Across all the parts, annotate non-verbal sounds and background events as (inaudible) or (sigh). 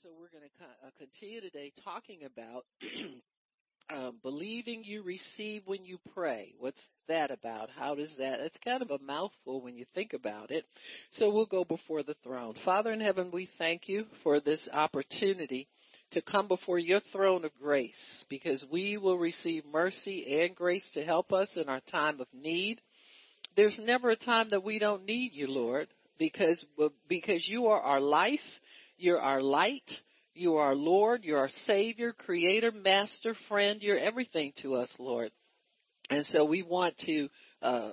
so we're going to uh, continue today talking about (clears throat) um, believing you receive when you pray. What's that about? How does that? It's kind of a mouthful when you think about it. So we'll go before the throne. Father in heaven, we thank you for this opportunity to come before your throne of grace because we will receive mercy and grace to help us in our time of need. There's never a time that we don't need you, Lord, because because you are our life, you're our light, you are our Lord, you're our Savior, Creator, Master, Friend. You're everything to us, Lord. And so we want to uh,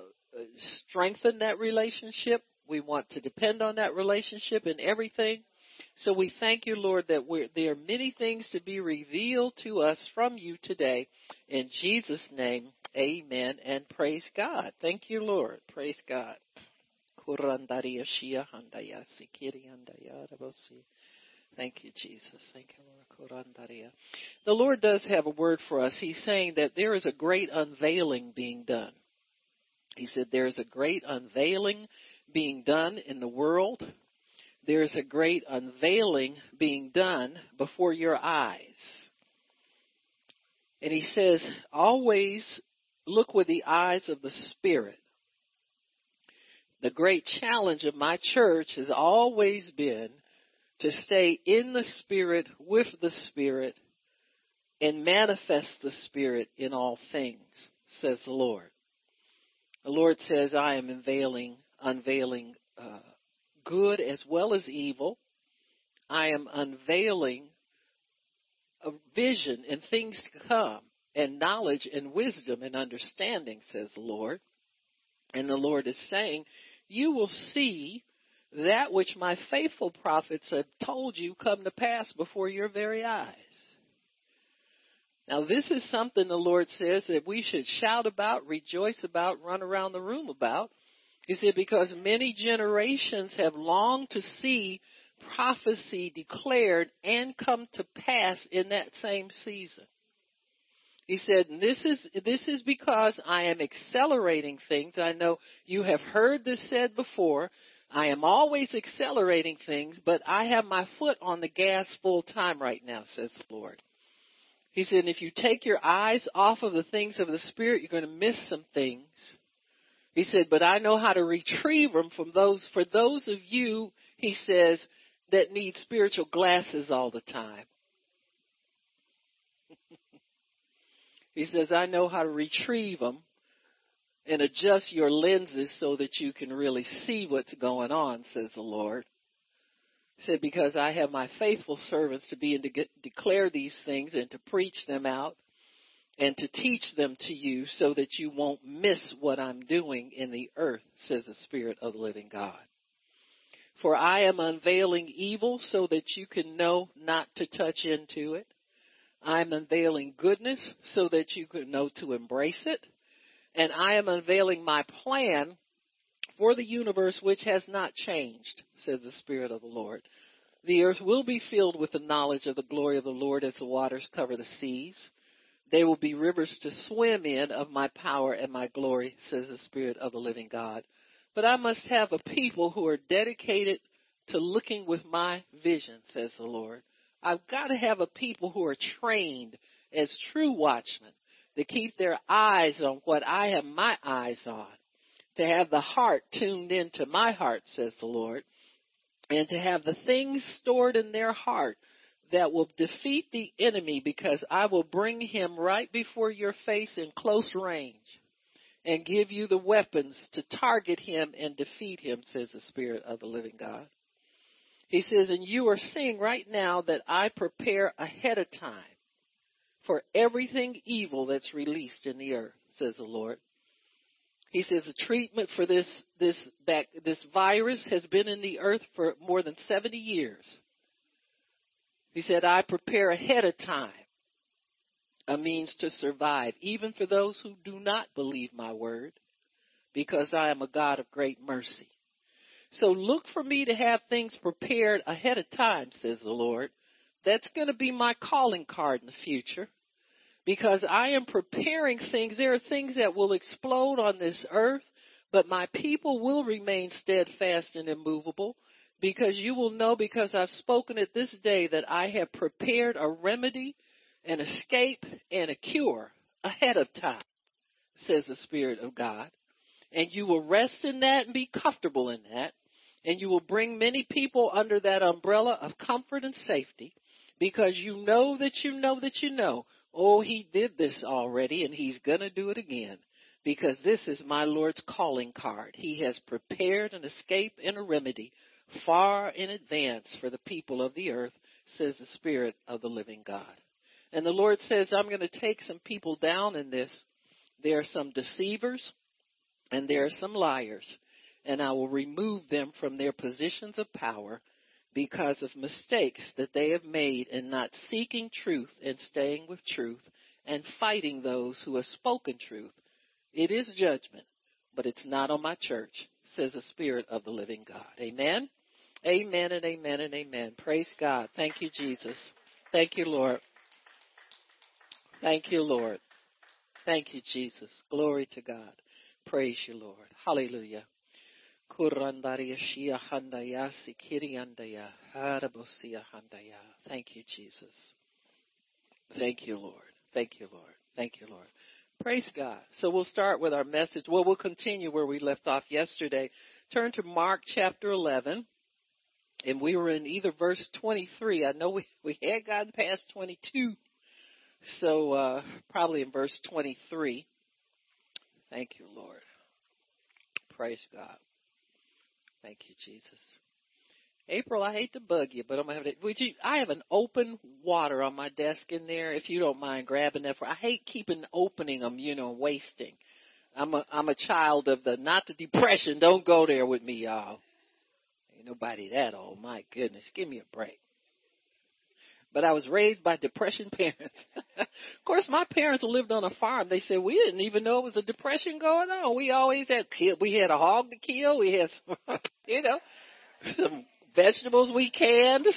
strengthen that relationship. We want to depend on that relationship in everything. So we thank you, Lord, that there are many things to be revealed to us from you today. In Jesus' name, amen and praise God. Thank you, Lord. Praise God. Thank you, Jesus. Thank you, Lord. The Lord does have a word for us. He's saying that there is a great unveiling being done. He said there is a great unveiling being done in the world. There is a great unveiling being done before your eyes. And he says, always look with the eyes of the Spirit. The great challenge of my church has always been to stay in the Spirit, with the Spirit, and manifest the Spirit in all things, says the Lord. The Lord says, I am unveiling, unveiling uh, good as well as evil. I am unveiling a vision and things to come, and knowledge and wisdom and understanding, says the Lord. And the Lord is saying, You will see that which my faithful prophets have told you come to pass before your very eyes. Now, this is something the Lord says that we should shout about, rejoice about, run around the room about. He said, because many generations have longed to see prophecy declared and come to pass in that same season. He said, this is, this is because I am accelerating things. I know you have heard this said before, I am always accelerating things, but I have my foot on the gas full time right now, says the Lord. He said, if you take your eyes off of the things of the Spirit, you're going to miss some things. He said, but I know how to retrieve them from those, for those of you, he says, that need spiritual glasses all the time. (laughs) he says, I know how to retrieve them and adjust your lenses so that you can really see what's going on, says the Lord. He said, because I have my faithful servants to be and to declare these things and to preach them out and to teach them to you so that you won't miss what I'm doing in the earth, says the Spirit of the living God. For I am unveiling evil so that you can know not to touch into it. I'm unveiling goodness so that you can know to embrace it and I am unveiling my plan for the universe which has not changed, says the Spirit of the Lord. The earth will be filled with the knowledge of the glory of the Lord as the waters cover the seas. There will be rivers to swim in of my power and my glory, says the Spirit of the living God. But I must have a people who are dedicated to looking with my vision, says the Lord. I've got to have a people who are trained as true watchmen to keep their eyes on what I have my eyes on, to have the heart tuned into my heart, says the Lord, and to have the things stored in their heart that will defeat the enemy because I will bring him right before your face in close range and give you the weapons to target him and defeat him, says the Spirit of the living God. He says, and you are seeing right now that I prepare ahead of time for everything evil that's released in the earth, says the Lord. He says the treatment for this this back, this virus has been in the earth for more than 70 years. He said, I prepare ahead of time a means to survive, even for those who do not believe my word, because I am a God of great mercy. So look for me to have things prepared ahead of time, says the Lord, that's going to be my calling card in the future because I am preparing things. There are things that will explode on this earth, but my people will remain steadfast and immovable. because you will know because I've spoken it this day that I have prepared a remedy, an escape, and a cure ahead of time, says the Spirit of God. And you will rest in that and be comfortable in that. And you will bring many people under that umbrella of comfort and safety because you know that you know that you know, oh, he did this already and he's going to do it again because this is my Lord's calling card. He has prepared an escape and a remedy far in advance for the people of the earth, says the Spirit of the living God. And the Lord says, I'm going to take some people down in this. There are some deceivers and there are some liars, and I will remove them from their positions of power because of mistakes that they have made in not seeking truth and staying with truth and fighting those who have spoken truth. It is judgment, but it's not on my church, says the Spirit of the living God. Amen. Amen and amen and amen. Praise God. Thank you, Jesus. Thank you, Lord. Thank you, Lord. Thank you, Jesus. Glory to God. Praise you, Lord. Hallelujah. Thank you, Jesus. Thank you, Lord. Thank you, Lord. Thank you, Lord. Praise God. So we'll start with our message. Well, we'll continue where we left off yesterday. Turn to Mark chapter 11 and we were in either verse 23. I know we, we had gotten past 22. So, uh, probably in verse 23. Thank you, Lord. Praise God. Thank you, Jesus. April, I hate to bug you, but I'm gonna have to. Would you? I have an open water on my desk in there. If you don't mind grabbing that for, I hate keeping opening them, you know, wasting. I'm a I'm a child of the not the depression. Don't go there with me, y'all. Ain't nobody that old. My goodness, give me a break. But I was raised by depression (laughs) parents. of course, my parents lived on a farm. They said we didn't even know it was a depression going on. We always had we had a hog to kill. We had, some, (laughs) you know, some vegetables we canned. (laughs)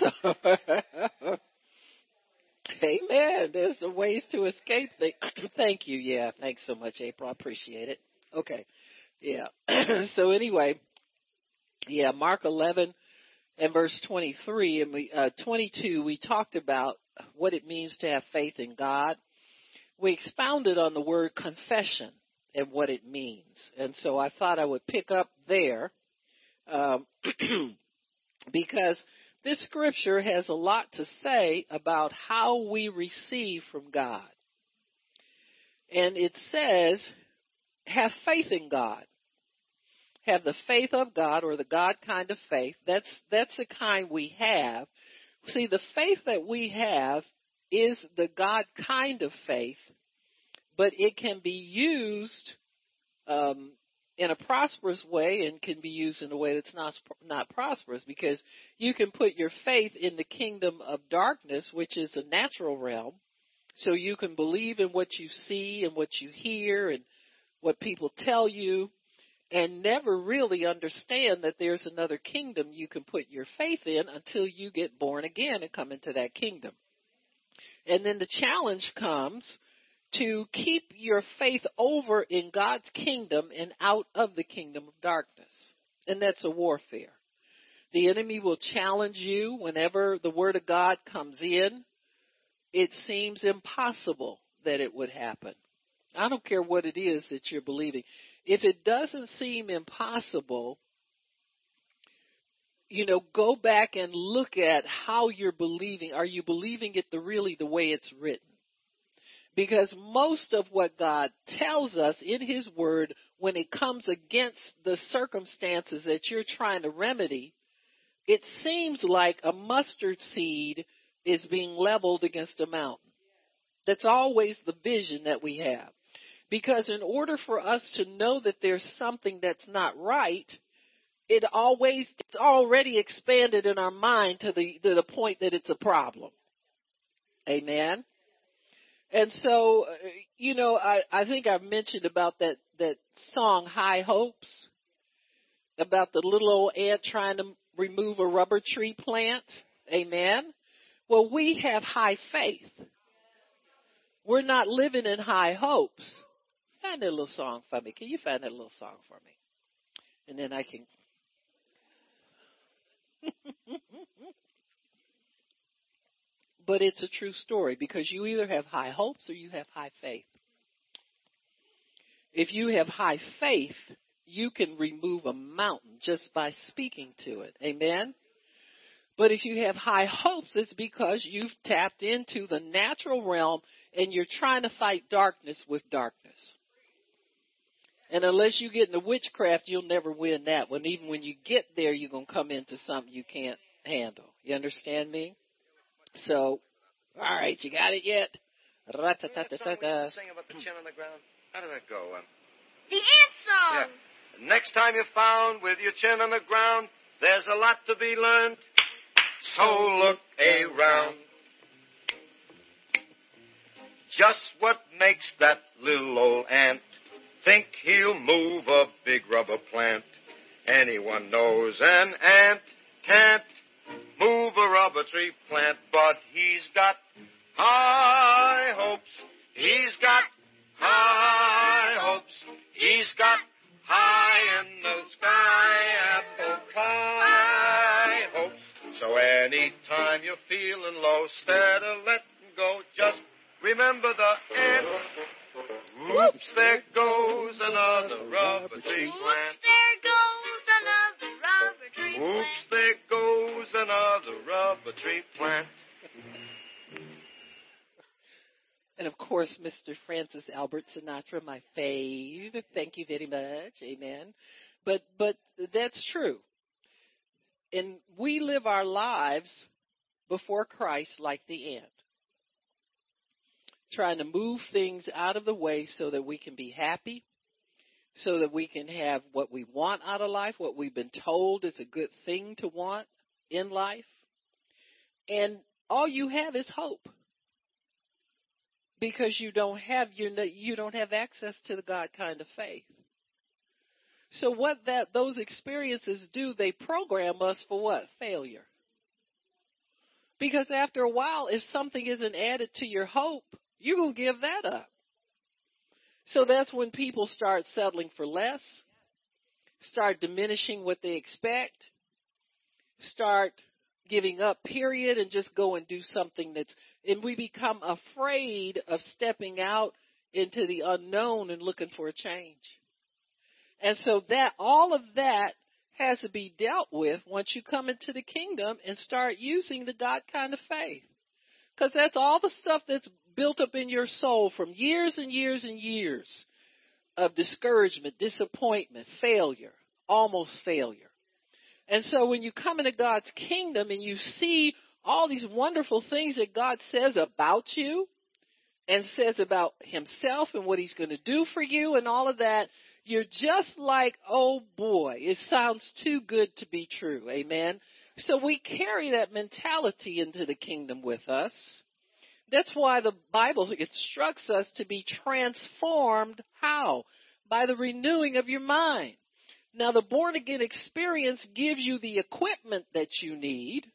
So. Amen. There's the ways to escape. (clears throat) Thank you. Yeah. Thanks so much, April. I appreciate it. Okay. Yeah. (clears throat) so anyway, yeah, Mark 11 and verse 23 and we, uh, 22, we talked about what it means to have faith in God. We expounded on the word confession and what it means. And so I thought I would pick up there, um, (clears throat) because this scripture has a lot to say about how we receive from God. And it says, have faith in God have the faith of God or the God kind of faith. That's that's the kind we have. See, the faith that we have is the God kind of faith, but it can be used um, in a prosperous way and can be used in a way that's not not prosperous because you can put your faith in the kingdom of darkness, which is the natural realm. So you can believe in what you see and what you hear and what people tell you and never really understand that there's another kingdom you can put your faith in until you get born again and come into that kingdom. And then the challenge comes to keep your faith over in God's kingdom and out of the kingdom of darkness. And that's a warfare. The enemy will challenge you whenever the word of God comes in. It seems impossible that it would happen. I don't care what it is that you're believing if it doesn't seem impossible, you know, go back and look at how you're believing. Are you believing it the really the way it's written? Because most of what God tells us in His Word, when it comes against the circumstances that you're trying to remedy, it seems like a mustard seed is being leveled against a mountain. That's always the vision that we have. Because in order for us to know that there's something that's not right, it always it's already expanded in our mind to the to the point that it's a problem. Amen. And so, uh, you know, I I think I've mentioned about that that song High Hopes about the little old ant trying to remove a rubber tree plant. Amen. Well, we have high faith. We're not living in high hopes find that little song for me. Can you find that little song for me? And then I can. (laughs) but it's a true story because you either have high hopes or you have high faith. If you have high faith, you can remove a mountain just by speaking to it. Amen? But if you have high hopes, it's because you've tapped into the natural realm and you're trying to fight darkness with darkness. And unless you get into witchcraft, you'll never win that one. Even when you get there, you're going to come into something you can't handle. You understand me? So, all right, you got it yet? Sing about the chin on the ground. How did that go? Um, The ant song. Yeah. Next time you're found with your chin on the ground, there's a lot to be learned. So look around. Just what makes that little old ant think he'll move a big rubber plant? Anyone knows an ant can't move a rubber tree plant, but he's got high hopes. He's got high hopes. He's got high in the sky apple pie hopes. So anytime you're feeling low, instead of letting go, just remember the ant. Oops, there goes another rubber tree Oops, plant. there goes another rubber tree Oops, plant. there goes another rubber tree plant. And of course, Mr. Francis Albert Sinatra, my fave. Thank you very much. Amen. But, but that's true. And we live our lives before Christ like the ant. Trying to move things out of the way so that we can be happy, so that we can have what we want out of life, what we've been told is a good thing to want in life. And all you have is hope because you don't have your you don't have access to the God kind of faith. So what that those experiences do, they program us for what? Failure. Because after a while, if something isn't added to your hope, you're gonna give that up. So that's when people start settling for less, start diminishing what they expect, start giving up period and just go and do something that's and we become afraid of stepping out into the unknown and looking for a change. And so that all of that has to be dealt with once you come into the kingdom and start using the God kind of faith. Cause that's all the stuff that's built up in your soul from years and years and years of discouragement, disappointment, failure, almost failure. And so when you come into God's kingdom and you see all these wonderful things that God says about you and says about himself and what he's going to do for you and all of that, you're just like, oh boy, it sounds too good to be true. Amen. So we carry that mentality into the kingdom with us. That's why the Bible instructs us to be transformed. How? By the renewing of your mind. Now the born again experience gives you the equipment that you need,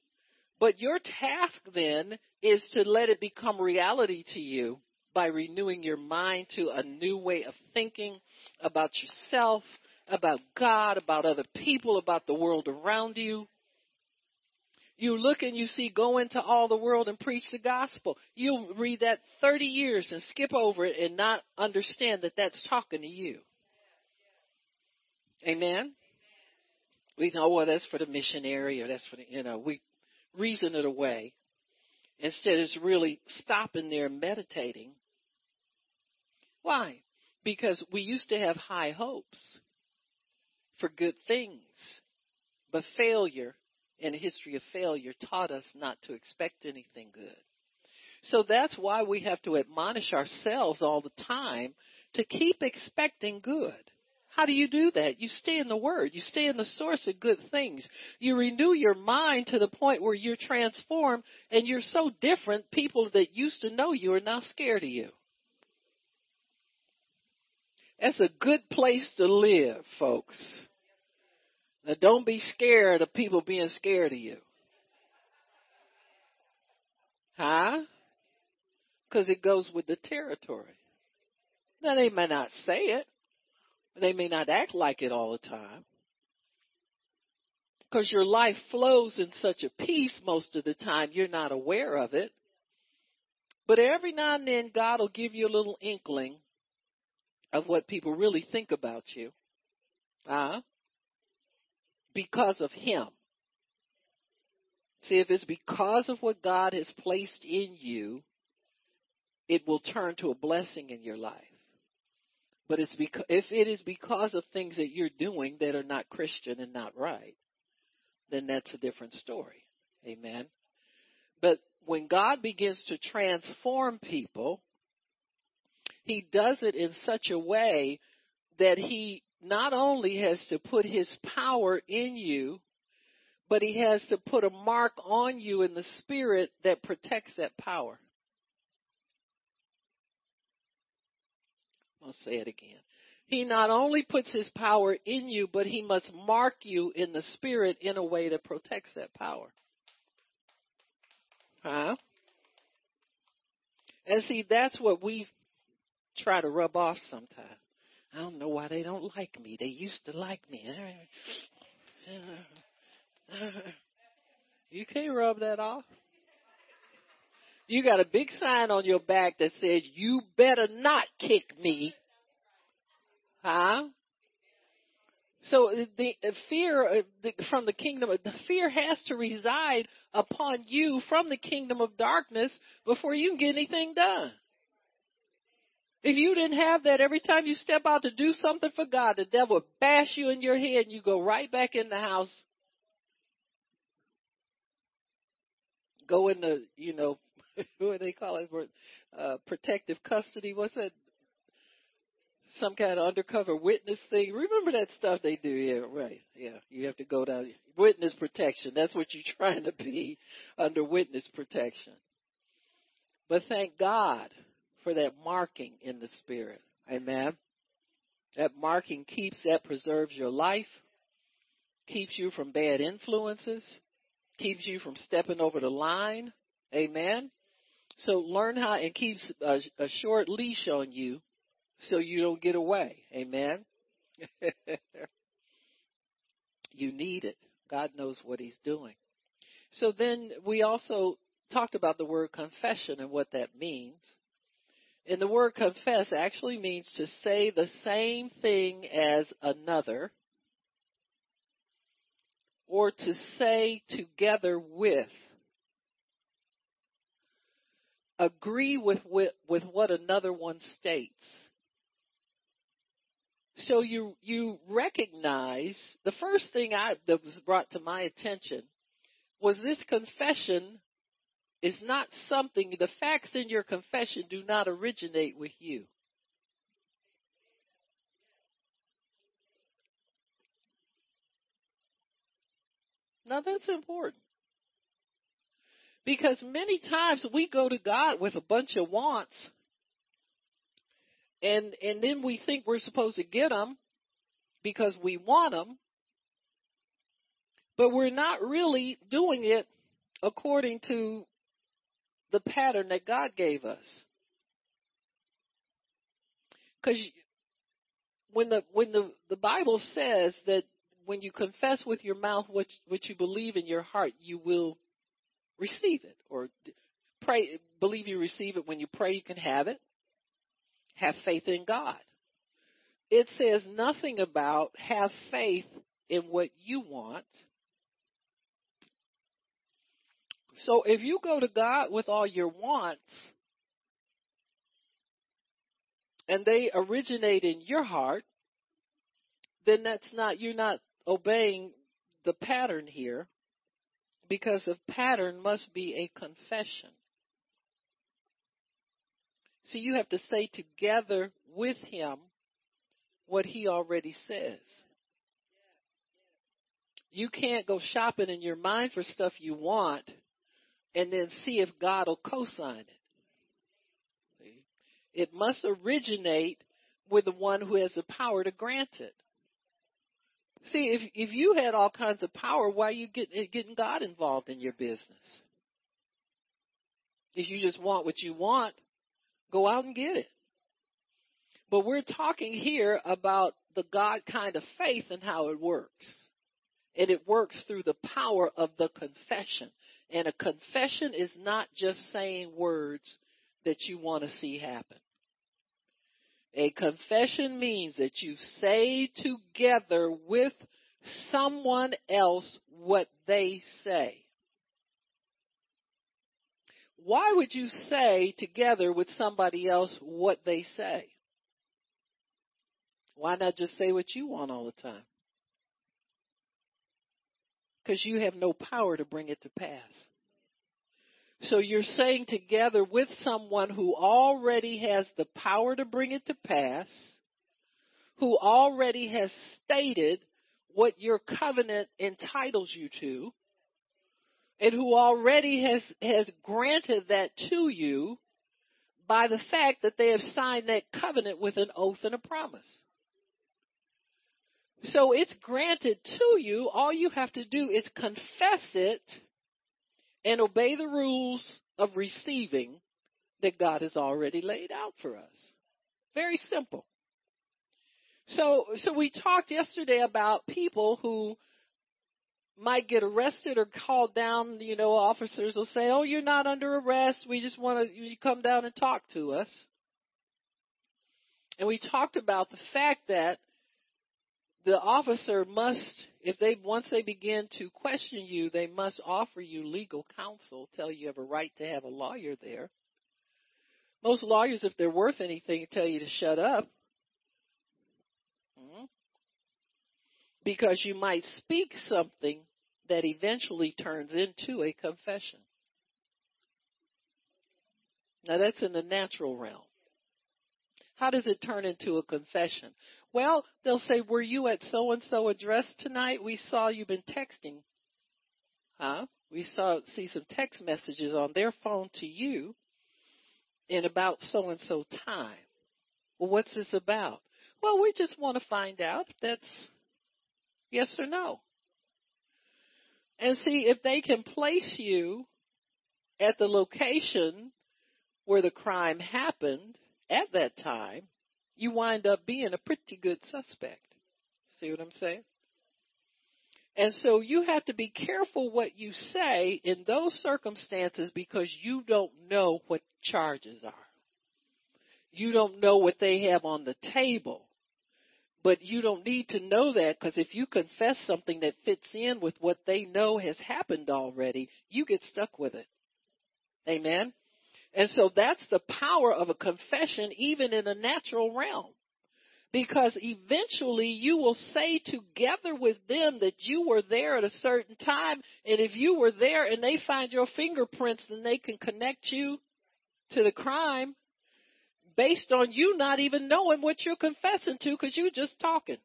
but your task then is to let it become reality to you by renewing your mind to a new way of thinking about yourself, about God, about other people, about the world around you. You look and you see, go into all the world and preach the gospel. You'll read that 30 years and skip over it and not understand that that's talking to you. Amen. We know, well, that's for the missionary or that's for the, you know, we reason it away. Instead, it's really stopping there meditating. Why? Because we used to have high hopes for good things, but failure and a history of failure taught us not to expect anything good. So that's why we have to admonish ourselves all the time to keep expecting good. How do you do that? You stay in the Word. You stay in the source of good things. You renew your mind to the point where you're transformed and you're so different, people that used to know you are now scared of you. That's a good place to live, folks. Now don't be scared of people being scared of you. Huh? Because it goes with the territory. Now they may not say it. They may not act like it all the time. Because your life flows in such a peace most of the time, you're not aware of it. But every now and then, God will give you a little inkling of what people really think about you. Uh, because of Him. See, if it's because of what God has placed in you, it will turn to a blessing in your life. But it's because, if it is because of things that you're doing that are not Christian and not right, then that's a different story. Amen. But when God begins to transform people, He does it in such a way that He not only has to put His power in you, but He has to put a mark on you in the Spirit that protects that power. I'll say it again. He not only puts his power in you, but he must mark you in the spirit in a way that protects that power. Huh? And see, that's what we try to rub off sometimes. I don't know why they don't like me. They used to like me. You can't rub that off. You got a big sign on your back that says, you better not kick me. Huh? So the fear uh, from the kingdom, the fear has to reside upon you from the kingdom of darkness before you can get anything done. If you didn't have that every time you step out to do something for God, the devil bash you in your head and you go right back in the house. Go into, you know, (laughs) what they call it? Uh, protective custody. What's that? Some kind of undercover witness thing. Remember that stuff they do? Yeah, right. Yeah, you have to go down. Witness protection. That's what you're (laughs) trying to be under witness protection. But thank God for that marking in the spirit. Amen. That marking keeps, that preserves your life, keeps you from bad influences, keeps you from stepping over the line. Amen. So learn how and keeps a, a short leash on you so you don't get away. Amen. (laughs) you need it. God knows what he's doing. So then we also talked about the word confession and what that means. And the word confess actually means to say the same thing as another or to say together with agree with, with, with what another one states. So you, you recognize the first thing I, that was brought to my attention was this confession is not something, the facts in your confession do not originate with you. Now that's important. Because many times we go to God with a bunch of wants and and then we think we're supposed to get them because we want them but we're not really doing it according to the pattern that God gave us. Cuz when the when the the Bible says that when you confess with your mouth what what you believe in your heart, you will receive it or pray believe you receive it. When you pray you can have it. Have faith in God. It says nothing about have faith in what you want so if you go to God with all your wants and they originate in your heart then that's not you're not obeying the pattern here because a pattern must be a confession. See, you have to say together with him what he already says. You can't go shopping in your mind for stuff you want and then see if God will co-sign it. It must originate with the one who has the power to grant it. See, if if you had all kinds of power, why are you getting getting God involved in your business? If you just want what you want, go out and get it. But we're talking here about the God kind of faith and how it works. And it works through the power of the confession. And a confession is not just saying words that you want to see happen. A confession means that you say together with someone else what they say. Why would you say together with somebody else what they say? Why not just say what you want all the time? Because you have no power to bring it to pass. So you're saying together with someone who already has the power to bring it to pass, who already has stated what your covenant entitles you to, and who already has, has granted that to you by the fact that they have signed that covenant with an oath and a promise. So it's granted to you. All you have to do is confess it and obey the rules of receiving that God has already laid out for us. Very simple. So, so we talked yesterday about people who might get arrested or called down, you know, officers will say, "Oh, you're not under arrest. We just want to you come down and talk to us." And we talked about the fact that the officer must, if they once they begin to question you, they must offer you legal counsel, tell you you have a right to have a lawyer there. Most lawyers, if they're worth anything, tell you to shut up. Hmm? Because you might speak something that eventually turns into a confession. Now that's in the natural realm. How does it turn into a confession? Well, they'll say, were you at so and so address tonight? We saw you've been texting. Huh? We saw, see some text messages on their phone to you in about so and so time. Well, what's this about? Well, we just want to find out if that's yes or no. And see if they can place you at the location where the crime happened at that time, you wind up being a pretty good suspect. See what I'm saying? And so you have to be careful what you say in those circumstances because you don't know what charges are. You don't know what they have on the table. But you don't need to know that because if you confess something that fits in with what they know has happened already, you get stuck with it. Amen? And so that's the power of a confession even in a natural realm. Because eventually you will say together with them that you were there at a certain time, and if you were there and they find your fingerprints, then they can connect you to the crime based on you not even knowing what you're confessing to because you're just talking.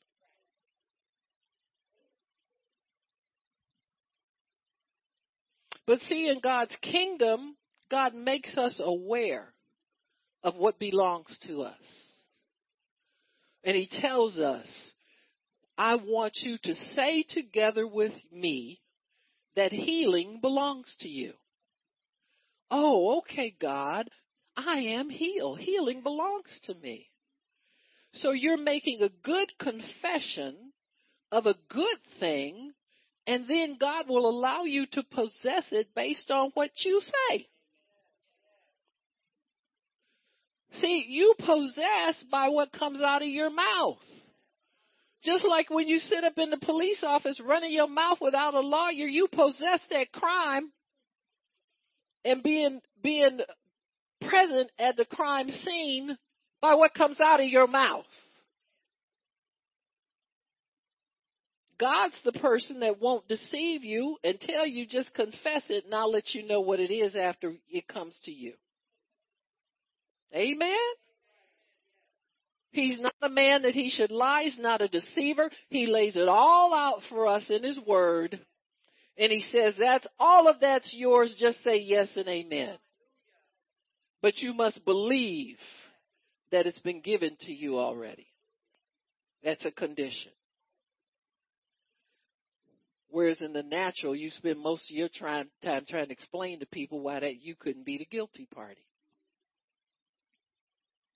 But see, in God's kingdom, God makes us aware of what belongs to us. And He tells us, I want you to say together with me that healing belongs to you. Oh, okay, God, I am healed. Healing belongs to me. So you're making a good confession of a good thing, and then God will allow you to possess it based on what you say. See, you possess by what comes out of your mouth. Just like when you sit up in the police office running your mouth without a lawyer, you possess that crime and being being present at the crime scene by what comes out of your mouth. God's the person that won't deceive you and tell you just confess it and I'll let you know what it is after it comes to you. Amen. He's not a man that he should lie. He's not a deceiver. He lays it all out for us in his word. And he says, that's all of that's yours. Just say yes and amen. But you must believe that it's been given to you already. That's a condition. Whereas in the natural, you spend most of your time, trying to explain to people why that you couldn't be the guilty party.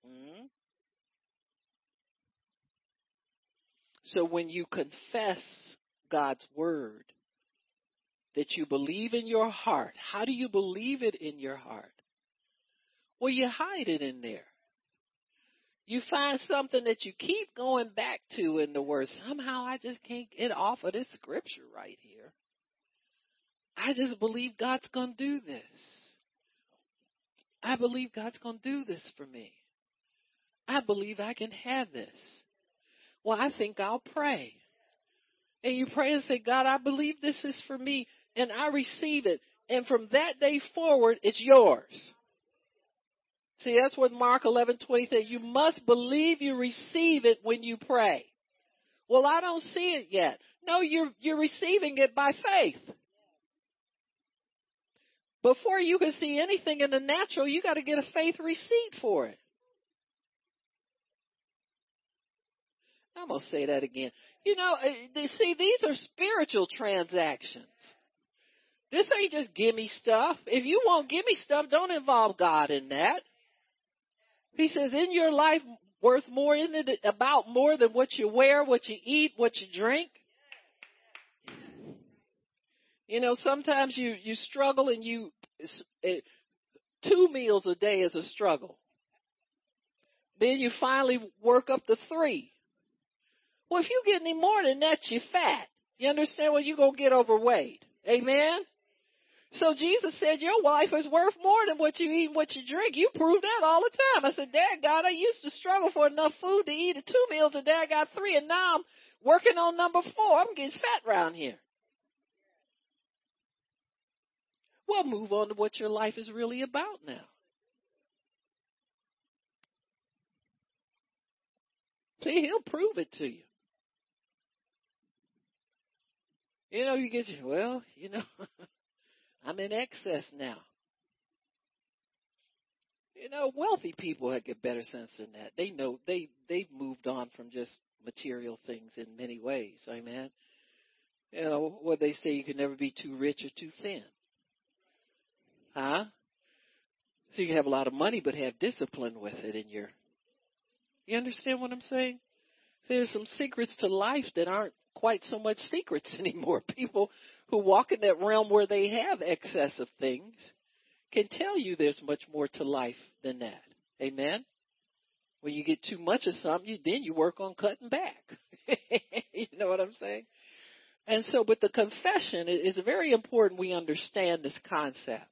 Mm-hmm. So when you confess God's word that you believe in your heart. How do you believe it in your heart? Well, you hide it in there. You find something that you keep going back to in the word. Somehow I just can't get off of this scripture right here. I just believe God's going to do this. I believe God's going to do this for me. I believe I can have this. Well, I think I'll pray. And you pray and say, God, I believe this is for me and I receive it. And from that day forward, it's yours. See, that's what Mark 11:20 said. You must believe you receive it when you pray. Well, I don't see it yet. No, you're you're receiving it by faith. Before you can see anything in the natural, you got to get a faith receipt for it. I'm going to say that again. You know, uh, see, these are spiritual transactions. This ain't just gimme stuff. If you want gimme stuff, don't involve God in that. He says, in your life worth more, isn't it about more than what you wear, what you eat, what you drink? You know, sometimes you, you struggle and you, it, two meals a day is a struggle. Then you finally work up to three. Well, if you get any more than that, you're fat. You understand? Well, you're going to get overweight. Amen? So Jesus said, your wife is worth more than what you eat and what you drink. You prove that all the time. I said, Dad, God, I used to struggle for enough food to eat at two meals a day. I got three and now I'm working on number four. I'm getting fat around here. Well, move on to what your life is really about now. See, he'll prove it to you. You know, you get, well, you know, (laughs) I'm in excess now. You know, wealthy people have get better sense than that. They know they they've moved on from just material things in many ways. Amen. You know what they say: you can never be too rich or too thin. Huh? So you can have a lot of money, but have discipline with it in your. You understand what I'm saying? There's some secrets to life that aren't quite so much secrets (laughs) anymore. People who walk in that realm where they have excess of things can tell you there's much more to life than that. Amen. When you get too much of something, you, then you work on cutting back. (laughs) you know what I'm saying? And so, but the confession is very important we understand this concept.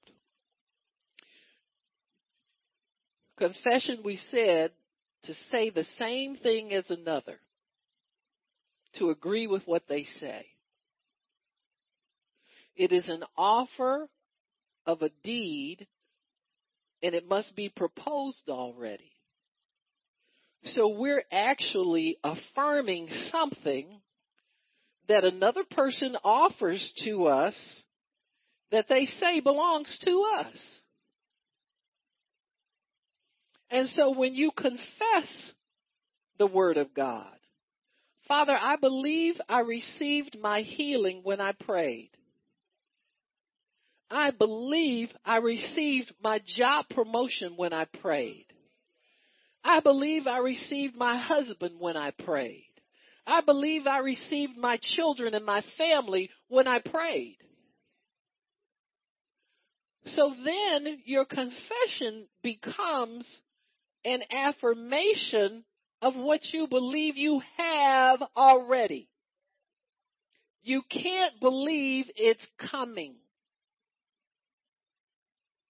Confession, we said, to say the same thing as another to agree with what they say. It is an offer of a deed and it must be proposed already. So we're actually affirming something that another person offers to us that they say belongs to us. And so when you confess the Word of God, Father, I believe I received my healing when I prayed. I believe I received my job promotion when I prayed. I believe I received my husband when I prayed. I believe I received my children and my family when I prayed. So then your confession becomes an affirmation of what you believe you have already. You can't believe it's coming.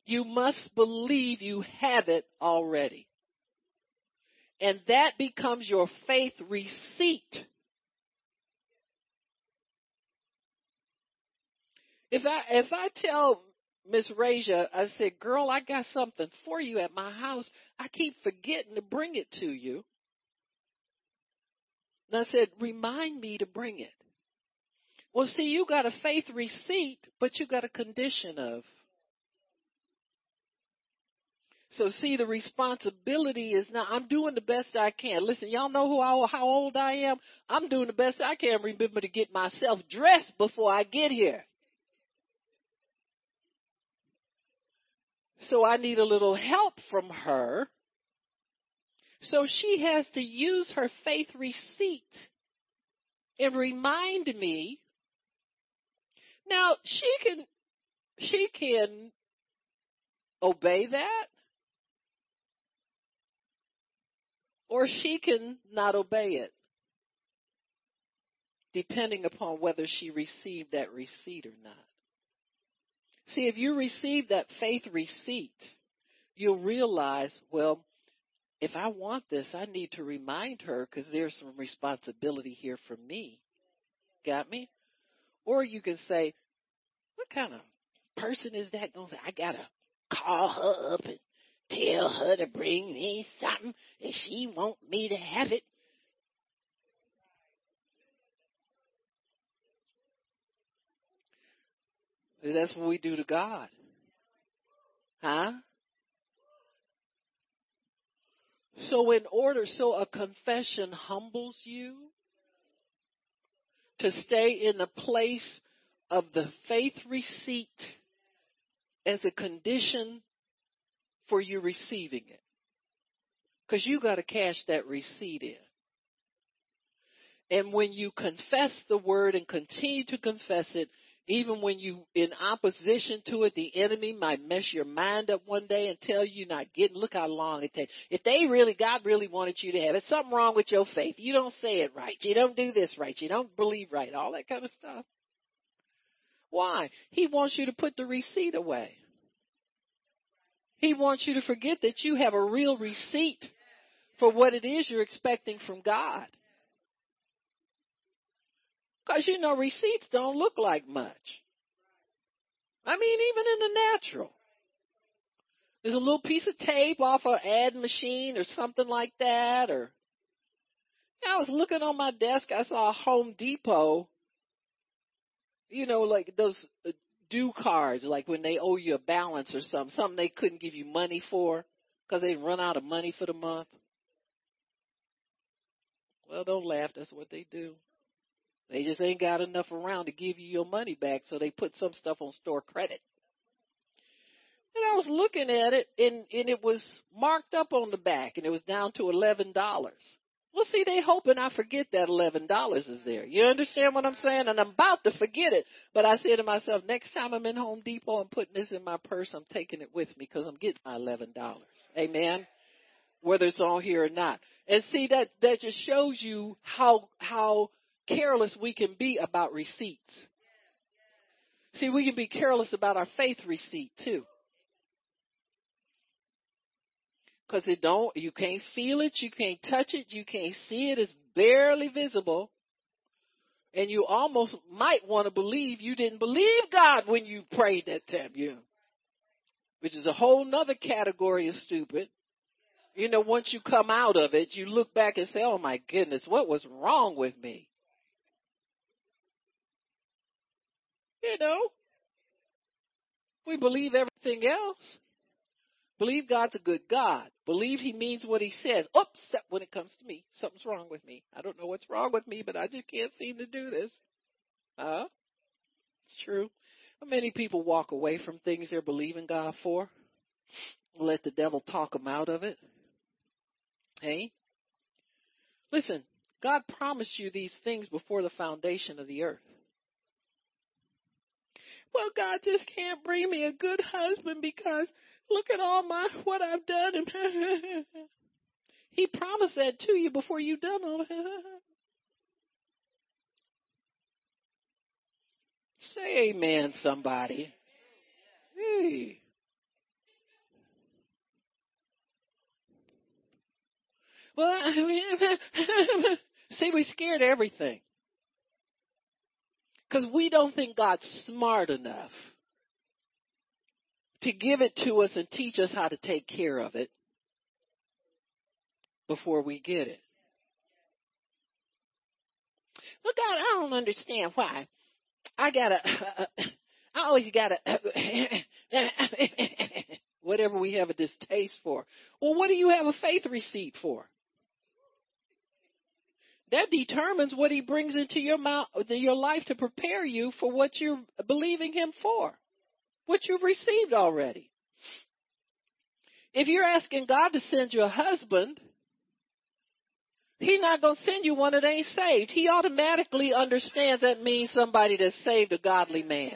You must believe you have it already. And that becomes your faith receipt. If I if I tell Miss Raja, I said, "Girl, I got something for you at my house. I keep forgetting to bring it to you." And I said, remind me to bring it. Well, see, you got a faith receipt, but you got a condition of. So see, the responsibility is now, I'm doing the best I can. Listen, y'all know who I, how old I am? I'm doing the best I can. Remember to get myself dressed before I get here. So I need a little help from her so she has to use her faith receipt and remind me Now she can she can obey that or she can not obey it depending upon whether she received that receipt or not. See, if you receive that faith receipt, you'll realize, well, if I want this, I need to remind her because there's some responsibility here for me. Got me? Or you can say, what kind of person is that going to say, I got to call her up and tell her to bring me something and she want me to have it? That's what we do to God. Huh? So in order, so a confession humbles you to stay in the place of the faith receipt as a condition for you receiving it. Cause you gotta cash that receipt in. And when you confess the word and continue to confess it, even when you in opposition to it, the enemy might mess your mind up one day and tell you not getting. Look how long it takes. If they really, God really wanted you to have it, something wrong with your faith. You don't say it right. You don't do this right. You don't believe right. All that kind of stuff. Why? He wants you to put the receipt away. He wants you to forget that you have a real receipt for what it is you're expecting from God. Because you know, receipts don't look like much. I mean, even in the natural. There's a little piece of tape off a ad machine or something like that, or I was looking on my desk, I saw a Home Depot, you know, like those uh, due cards, like when they owe you a balance or something, something they couldn't give you money for because they run out of money for the month. Well, don't laugh. That's what they do. They just ain't got enough around to give you your money back, so they put some stuff on store credit. And I was looking at it, and, and it was marked up on the back, and it was down to eleven dollars. Well, see, they hoping I forget that eleven dollars is there. You understand what I'm saying? And I'm about to forget it, but I said to myself, next time I'm in Home Depot, I'm putting this in my purse. I'm taking it with me because I'm getting my eleven dollars. Amen. Whether it's on here or not. And see that that just shows you how how careless we can be about receipts. See, we can be careless about our faith receipt too. Cause it don't, you can't feel it, you can't touch it, you can't see it, it's barely visible. And you almost might want to believe you didn't believe God when you prayed that time, you. Which is a whole nother category of stupid. You know, once you come out of it, you look back and say, oh my goodness, what was wrong with me? You know, we believe everything else. Believe God's a good God. Believe He means what He says. Oops, when it comes to me, something's wrong with me. I don't know what's wrong with me, but I just can't seem to do this. Huh? It's true. Many people walk away from things they're believing God for. Let the devil talk them out of it. Hey? Listen, God promised you these things before the foundation of the earth well, God just can't bring me a good husband because look at all my what I've done. (laughs) He promised that to you before you done all (laughs) Say amen, somebody. Hey. Well, (laughs) see, we scared everything. Because we don't think God's smart enough to give it to us and teach us how to take care of it before we get it. Well, God, I don't understand why. I gotta, (laughs) I always gotta, (laughs) whatever we have a distaste for. Well, what do you have a faith receipt for? That determines what he brings into your mouth, your life to prepare you for what you're believing him for, what you've received already. If you're asking God to send you a husband, He's not going to send you one that ain't saved. He automatically understands that means somebody that's saved, a godly man.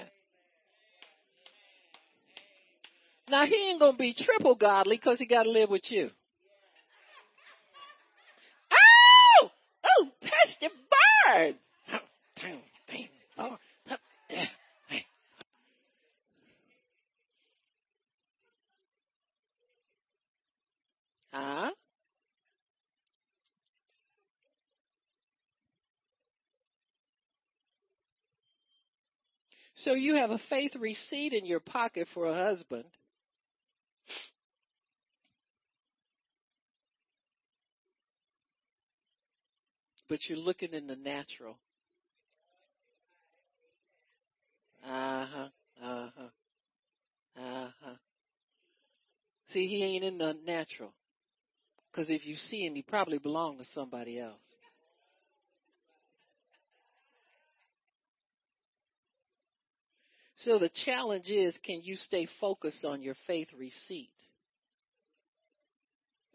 Now he ain't going to be triple godly because he got to live with you. Oh! Oh, Pastor Bird! Huh? So you have a faith receipt in your pocket for a husband. But you're looking in the natural. Uh huh. Uh huh. Uh huh. See, he ain't in the natural. Because if you see him, he probably belonged to somebody else. So the challenge is can you stay focused on your faith receipt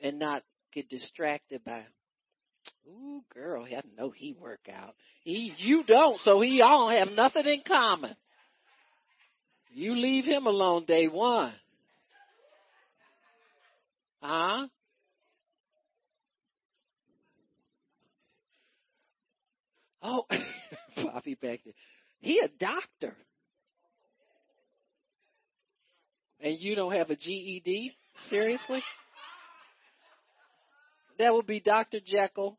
and not get distracted by, ooh, girl, I know he work out. He, you don't, so he all have nothing in common. You leave him alone day one. Huh? Oh, (laughs) Bobby back there. He a doctor. And you don't have a GED? Seriously? That would be Dr. Jekyll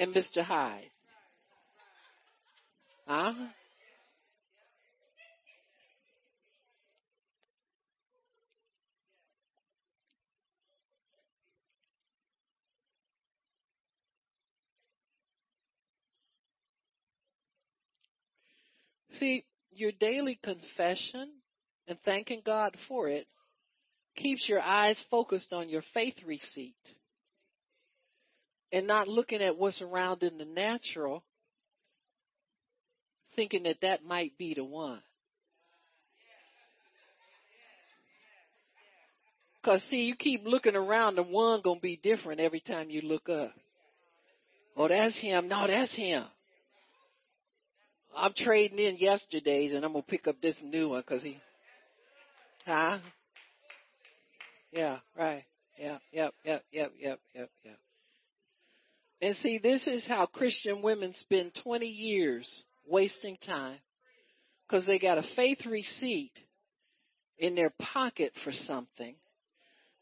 and Mr. Hyde. Huh? See, your daily confession and thanking God for it keeps your eyes focused on your faith receipt and not looking at what's around in the natural, thinking that that might be the one. Cause see, you keep looking around, the one gonna be different every time you look up. Oh, that's him. No, that's him. I'm trading in yesterday's, and I'm gonna pick up this new one because he, huh? Yeah, right. Yeah, yep, yep, yep, yep, yep, yep. And see, this is how Christian women spend 20 years wasting time because they got a faith receipt in their pocket for something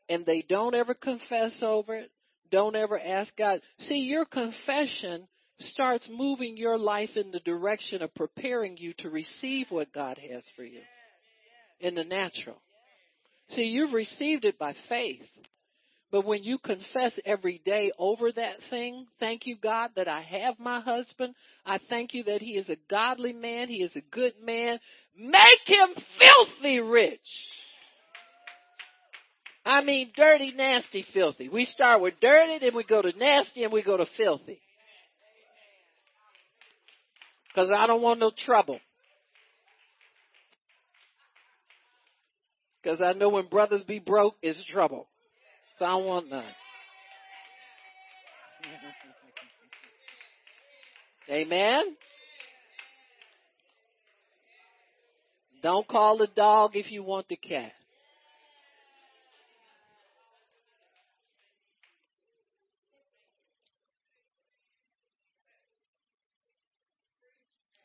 and they don't ever confess over it, don't ever ask God. See, your confession starts moving your life in the direction of preparing you to receive what God has for you in the natural. See, you've received it by faith. But when you confess every day over that thing, thank you, God, that I have my husband. I thank you that he is a godly man. He is a good man. Make him filthy rich. I mean, dirty, nasty, filthy. We start with dirty, then we go to nasty, and we go to filthy. Because I don't want no trouble. Because I know when brothers be broke, it's trouble. I want none. Amen. Don't call the dog if you want the cat.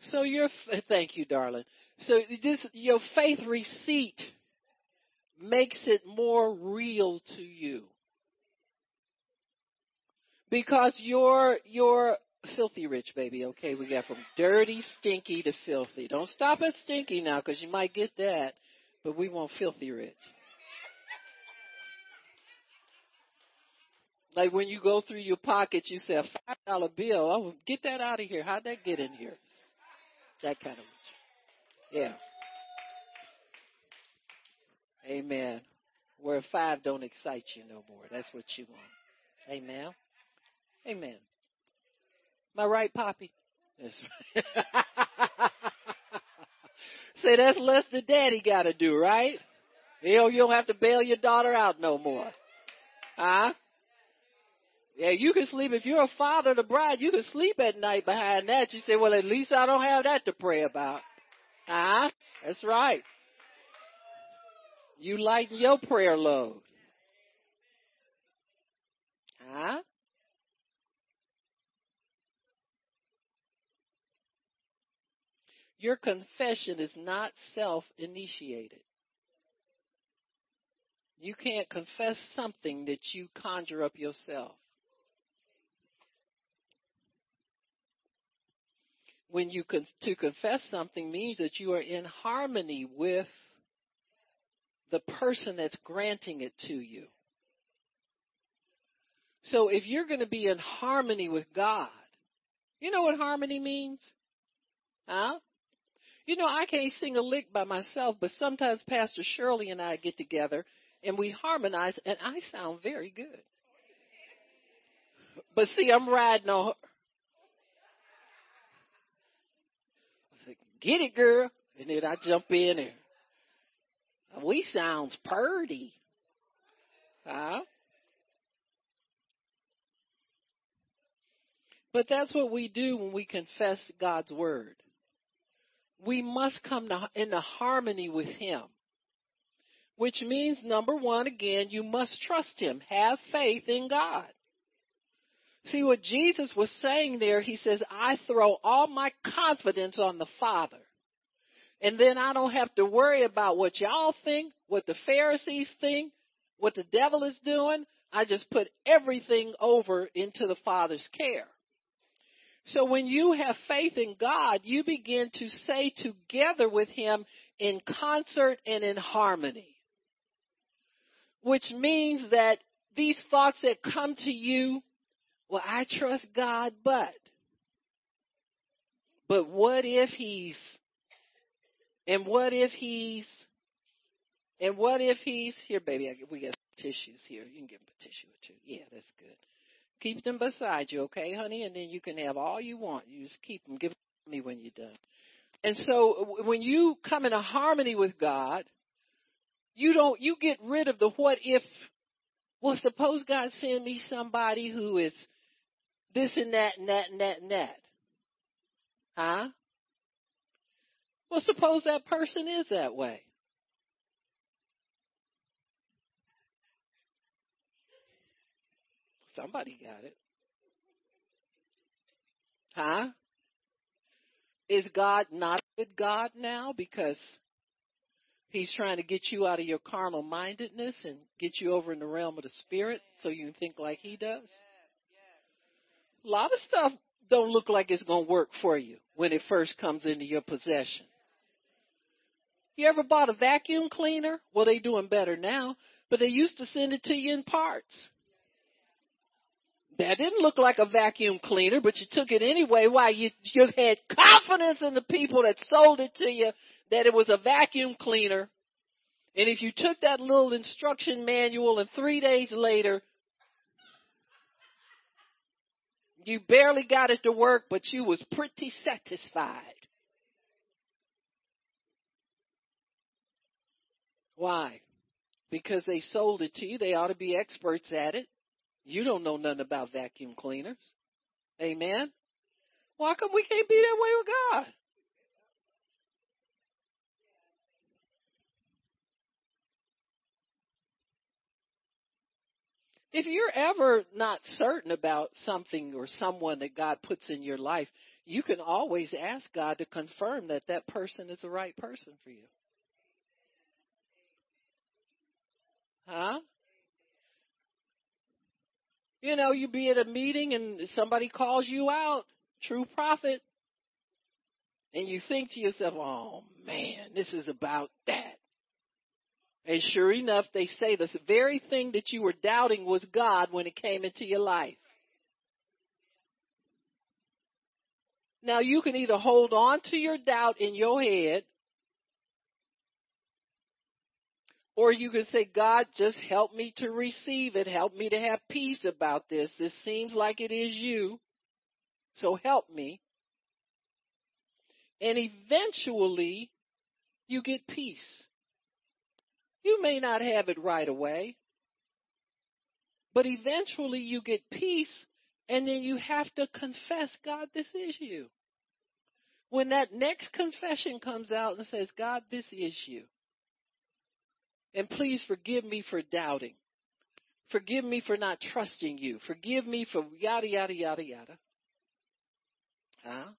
So your thank you, darling. So this your faith receipt makes it more real to you. Because you're you're filthy rich, baby. Okay, we got from dirty, stinky to filthy. Don't stop at stinky now, because you might get that, but we want filthy rich. Like when you go through your pocket, you say a five dollar bill. Oh, get that out of here. How'd that get in here? That kind of. Yeah. Amen. Where five don't excite you no more. That's what you want. Amen. Amen. Am I right, Poppy? That's right. (laughs) Say that's less than daddy gotta do, right? You you don't have to bail your daughter out no more. Huh? Yeah, you can sleep if you're a father the bride. You can sleep at night behind that. You say, "Well, at least I don't have that to pray about." Huh? That's right. You lighten your prayer load. Huh? Your confession is not self initiated. You can't confess something that you conjure up yourself. When you con- to confess something means that you are in harmony with the person that's granting it to you. So if you're going to be in harmony with God, you know what harmony means? Huh? You know, I can't sing a lick by myself, but sometimes Pastor Shirley and I get together and we harmonize, and I sound very good. But see, I'm riding on her. I said, get it, girl. And then I jump in and we sounds purty. Huh? But that's what we do when we confess God's word. We must come to, into harmony with Him. Which means, number one, again, you must trust Him. Have faith in God. See what Jesus was saying there, He says, I throw all my confidence on the Father. And then I don't have to worry about what y'all think, what the Pharisees think, what the devil is doing. I just put everything over into the Father's care. So when you have faith in God, you begin to say together with Him in concert and in harmony. Which means that these thoughts that come to you, well, I trust God, but, but what if He's, and what if He's, and what if He's, here baby, we got tissues here. You can give him a tissue or two. Yeah, that's good. Keep them beside you, okay, honey? And then you can have all you want. You just keep them. Give them to me when you're done. And so when you come in a harmony with God, you don't, you get rid of the what if, well, suppose God send me somebody who is this and that and that and that and that. Huh? Well, suppose that person is that way. Somebody got it. Huh? Is God not a good God now because He's trying to get you out of your carnal mindedness and get you over in the realm of the spirit so you can think like He does? A lot of stuff don't look like it's going to work for you when it first comes into your possession. You ever bought a vacuum cleaner? Well, they're doing better now, but they used to send it to you in parts. That didn't look like a vacuum cleaner, but you took it anyway. Why? You, you had confidence in the people that sold it to you that it was a vacuum cleaner. And if you took that little instruction manual and three days later, you barely got it to work, but you was pretty satisfied. Why? Because they sold it to you. They ought to be experts at it. You don't know nothing about vacuum cleaners. Amen. Why come we can't be that way with God? If you're ever not certain about something or someone that God puts in your life, you can always ask God to confirm that that person is the right person for you. Huh? You know, you be at a meeting and somebody calls you out, true prophet, and you think to yourself, oh man, this is about that. And sure enough, they say the very thing that you were doubting was God when it came into your life. Now you can either hold on to your doubt in your head Or you can say, God, just help me to receive it. Help me to have peace about this. This seems like it is you. So help me. And eventually, you get peace. You may not have it right away, But eventually you get peace and then you have to confess, God, this is you. When that next confession comes out and says, God, this is you. And please forgive me for doubting. Forgive me for not trusting you. Forgive me for yada, yada, yada, yada. Huh?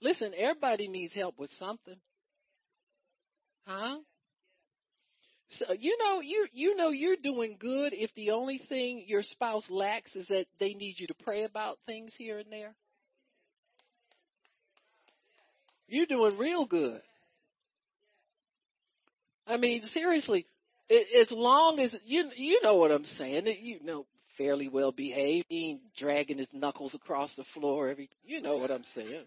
Listen, everybody needs help with something. Huh? So you know you you know you're doing good if the only thing your spouse lacks is that they need you to pray about things here and there. You're doing real good. I mean, seriously, as long as you you know what I'm saying, you know fairly well behaved, ain't dragging his knuckles across the floor every. You know what I'm saying.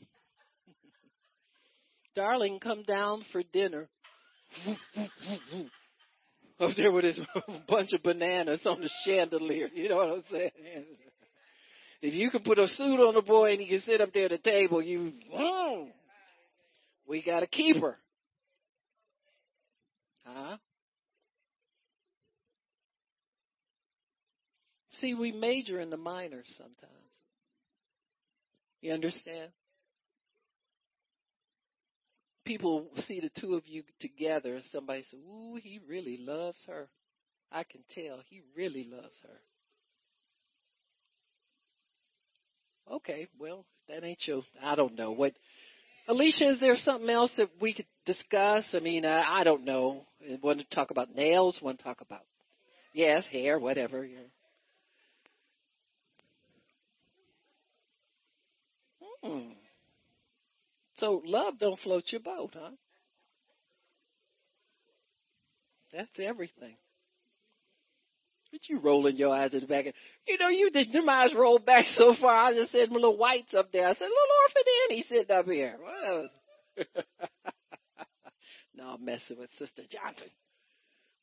(laughs) Darling, come down for dinner. (laughs) Up there with his (laughs) bunch of bananas on the chandelier. You know what I'm saying? If you can put a suit on the boy and he can sit up there at the table, you, mm, we got a keeper. Huh? See, we major in the minors sometimes. You understand? People see the two of you together and somebody says, Ooh, he really loves her. I can tell he really loves her. Okay, well, that ain't your, I don't know. What, Alicia, is there something else that we could discuss? I mean, I, I don't know. Want to talk about nails? Want to talk about, yes, hair, whatever. Yeah. Hmm. So love don't float your boat, huh? That's everything. But you rolling your eyes in the back. You know, you did your eyes roll back so far. I just said my little whites up there. I said, little orphan Annie sitting up here. (laughs) no, I'm messing with Sister Johnson.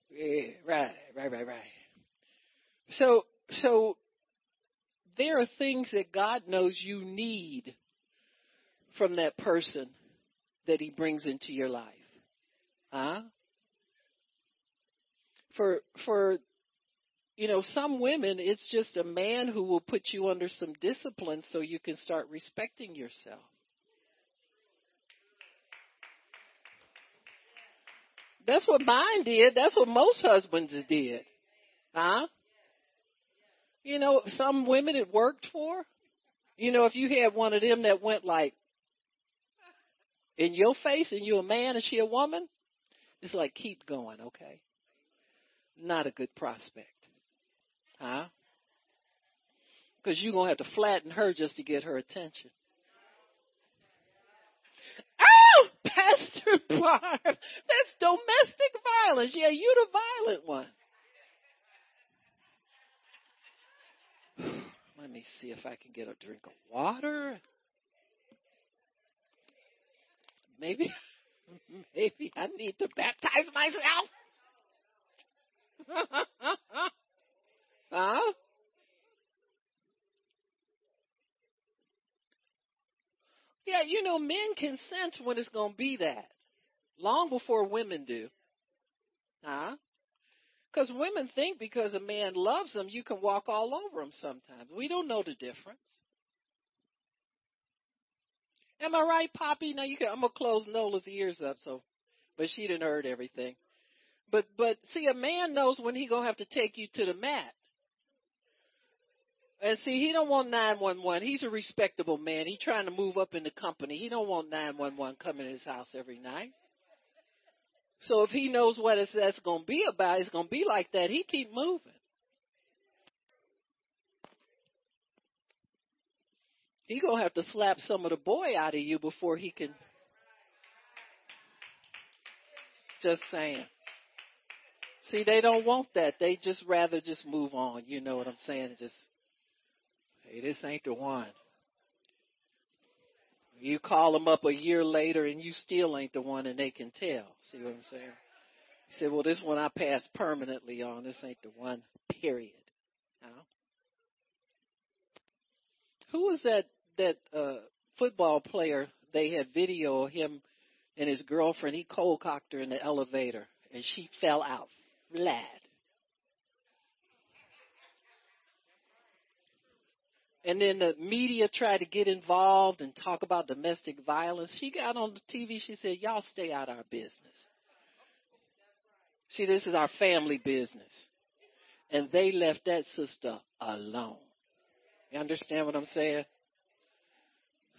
Yeah, right, right, right, right. So, so there are things that God knows you need from that person that he brings into your life. Huh? For for you know, some women it's just a man who will put you under some discipline so you can start respecting yourself. That's what mine did. That's what most husbands did. Huh? You know, some women it worked for. You know, if you had one of them that went like, in your face and you're a man and she a woman, it's like keep going, okay? Not a good prospect. Huh? Because you're going to have to flatten her just to get her attention. Oh, (laughs) Pastor Barb, that's domestic violence. Yeah, you're the violent one. (sighs) Let me see if I can get a drink of water. Maybe, (laughs) maybe I need to baptize myself. (laughs) huh? Yeah, you know, men can sense when it's going to be that long before women do. Huh? Because women think because a man loves them, you can walk all over them sometimes. We don't know the difference. Am I right, Poppy? Now you can. I'm gonna close Nola's ears up, so, but she didn't heard everything. But but see, a man knows when he gonna have to take you to the mat. And see, he don't want nine one one. He's a respectable man. He trying to move up in the company. He don't want nine one one coming to his house every night. So if he knows what it's, that's going to be about, it's going to be like that. He keep moving. He gonna have to slap some of the boy out of you before he can. Just saying. See, they don't want that. They just rather just move on. You know what I'm saying? Just, hey, this ain't the one. You call them up a year later and you still ain't the one and they can tell. See what I'm saying? He said, well, this one I passed permanently on. This ain't the one, period. Now, who was that that uh, football player, they had video of him and his girlfriend. He cold cocked her in the elevator, and she fell out flat. And then the media tried to get involved and talk about domestic violence. She got on the TV. She said, "Y'all stay out our business." See, this is our family business, and they left that sister alone. You understand what I'm saying?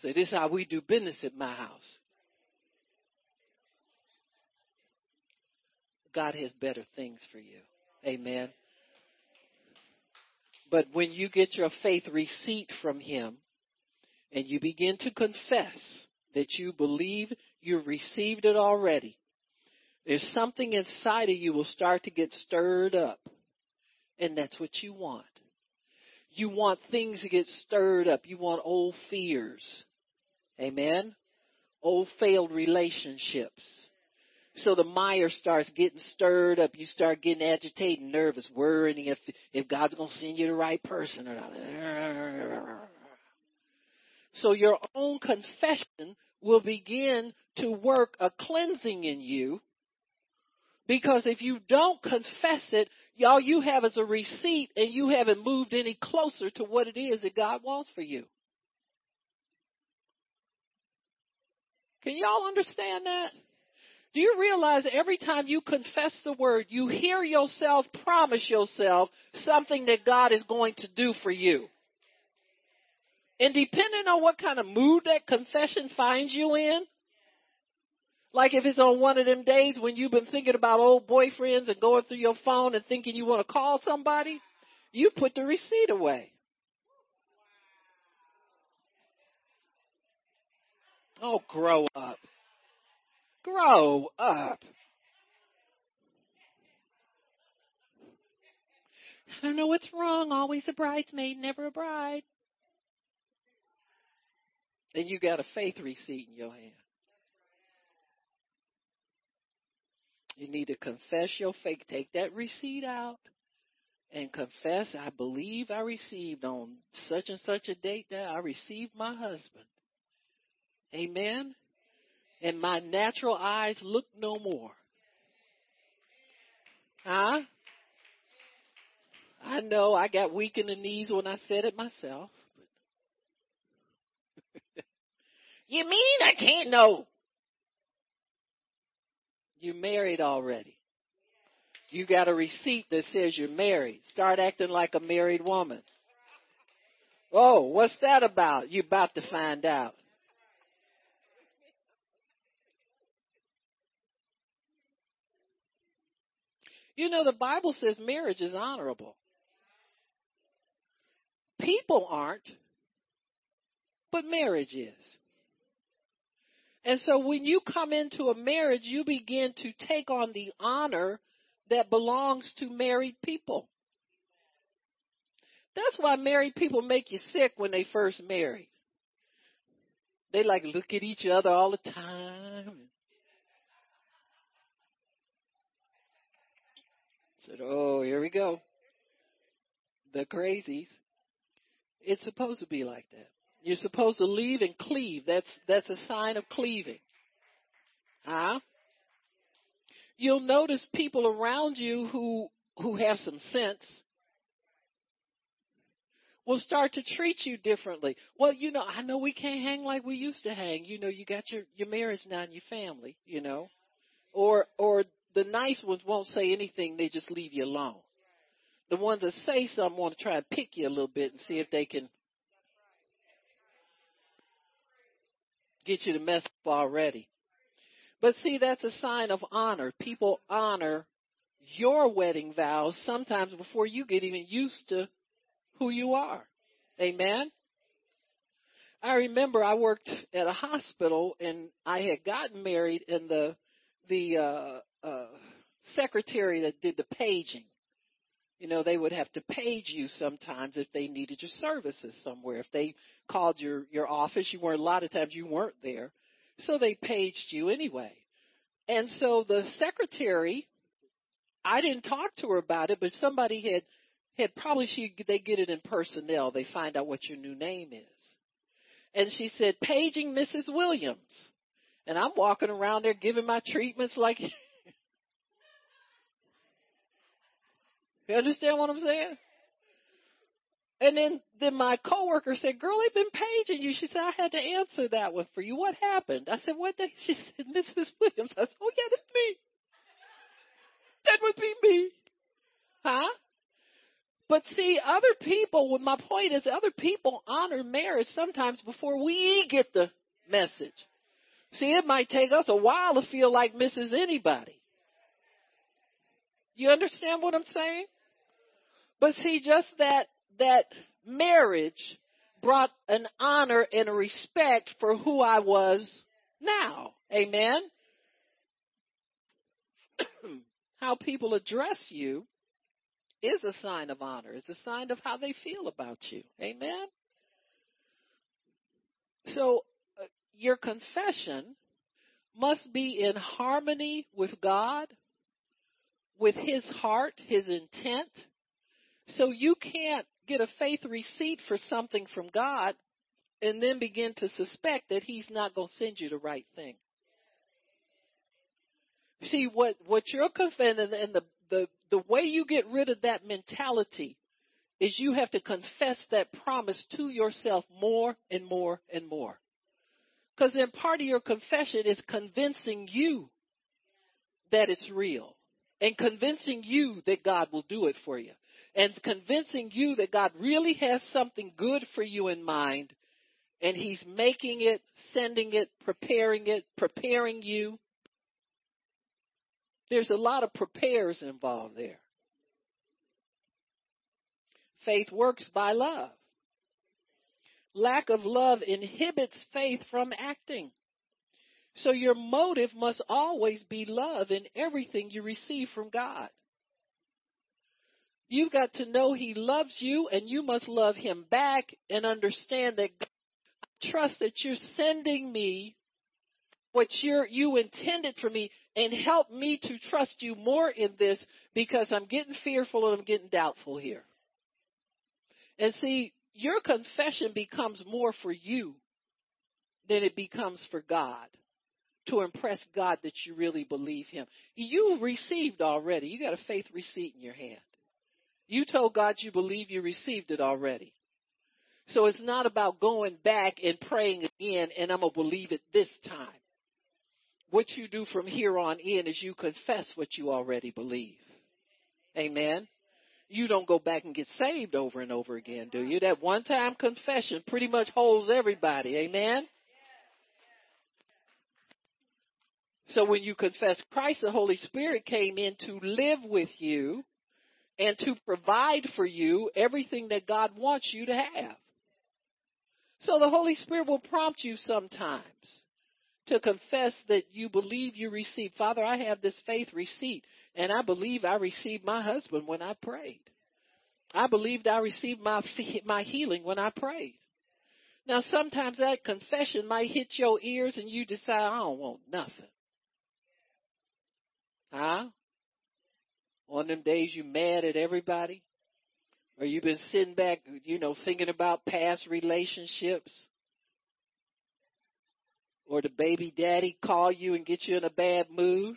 Say, this is how we do business at my house. God has better things for you. Amen. But when you get your faith receipt from Him and you begin to confess that you believe you've received it already, there's something inside of you will start to get stirred up. And that's what you want. You want things to get stirred up. You want old fears. Amen. Old failed relationships. So the mire starts getting stirred up. You start getting agitated, nervous, worrying if if God's going to send you the right person or not. So your own confession will begin to work a cleansing in you. Because if you don't confess it, all you have is a receipt and you haven't moved any closer to what it is that God wants for you. Can y'all understand that? Do you realize every time you confess the word, you hear yourself promise yourself something that God is going to do for you? And depending on what kind of mood that confession finds you in, like if it's on one of them days when you've been thinking about old boyfriends and going through your phone and thinking you want to call somebody, you put the receipt away. Oh, grow up. Grow up. I don't know what's wrong. Always a bridesmaid, never a bride. And you got a faith receipt in your hand. You need to confess your faith. Take that receipt out and confess, I believe I received on such and such a date that I received my husband. Amen. And my natural eyes look no more. Huh? I know I got weak in the knees when I said it myself. (laughs) you mean I can't know? You're married already. You got a receipt that says you're married. Start acting like a married woman. Oh, what's that about? You're about to find out. You know, the Bible says marriage is honorable. People aren't, but marriage is. And so when you come into a marriage, you begin to take on the honor that belongs to married people. That's why married people make you sick when they first marry. They like look at each other all the time. Said, "Oh, here we go. The crazies." It's supposed to be like that. You're supposed to leave and cleave. That's that's a sign of cleaving. Huh? You'll notice people around you who who have some sense will start to treat you differently. Well, you know, I know we can't hang like we used to hang. You know, you got your your marriage now and your family, you know. Or or the nice ones won't say anything, they just leave you alone. The ones that say something want to try and pick you a little bit and see if they can get you to mess up already. But see, that's a sign of honor. People honor your wedding vows sometimes before you get even used to who you are. Amen. I remember I worked at a hospital and I had gotten married and the the uh uh, secretary that did the paging. You know, they would have to page you sometimes if they needed your services somewhere. If they called your your office, you weren't a lot of times you weren't there, so they paged you anyway. And so the secretary, I didn't talk to her about it, but somebody had had probably she they get it in personnel. They find out what your new name is, and she said paging Mrs. Williams, and I'm walking around there giving my treatments like (laughs) You understand what I'm saying? And then, then my coworker said, girl, they've been paging you. She said, I had to answer that one for you. What happened? I said, what? She said, Mrs. Williams. I said, oh yeah, that's me. That would be me. Huh? But see, other people, my point is other people honor marriage sometimes before we get the message. See, it might take us a while to feel like Mrs. Anybody. You understand what I'm saying? But see, just that, that marriage brought an honor and a respect for who I was now. Amen? (clears throat) how people address you is a sign of honor. It's a sign of how they feel about you. Amen? So, uh, your confession must be in harmony with God, with His heart, His intent. So you can't get a faith receipt for something from God and then begin to suspect that He's not going to send you the right thing. See what what you're confessing and the the the way you get rid of that mentality is you have to confess that promise to yourself more and more and more. Because then part of your confession is convincing you that it's real and convincing you that God will do it for you and convincing you that God really has something good for you in mind and he's making it, sending it, preparing it, preparing you. There's a lot of prepares involved there. Faith works by love. Lack of love inhibits faith from acting. So your motive must always be love in everything you receive from God. You've got to know He loves you and you must love Him back and understand that God, I trust that you're sending me what you're, you intended for me and help me to trust you more in this because I'm getting fearful and I'm getting doubtful here. And see, your confession becomes more for you than it becomes for God to impress God that you really believe Him. You received already. You got a faith receipt in your hand. You told God you believe you received it already. So it's not about going back and praying again and I'm going to believe it this time. What you do from here on in is you confess what you already believe. Amen you don't go back and get saved over and over again, do you? That one time confession pretty much holds everybody. Amen? So when you confess Christ, the Holy Spirit came in to live with you and to provide for you everything that God wants you to have. So the Holy Spirit will prompt you sometimes to confess that you believe you received. Father, I have this faith receipt. And I believe I received my husband when I prayed. I believed I received my (laughs) my healing when I prayed. Now sometimes that confession might hit your ears and you decide I don't want nothing. Huh? Of them days you mad at everybody? Or you've been sitting back, you know, thinking about past relationships? Or the baby daddy call you and get you in a bad mood?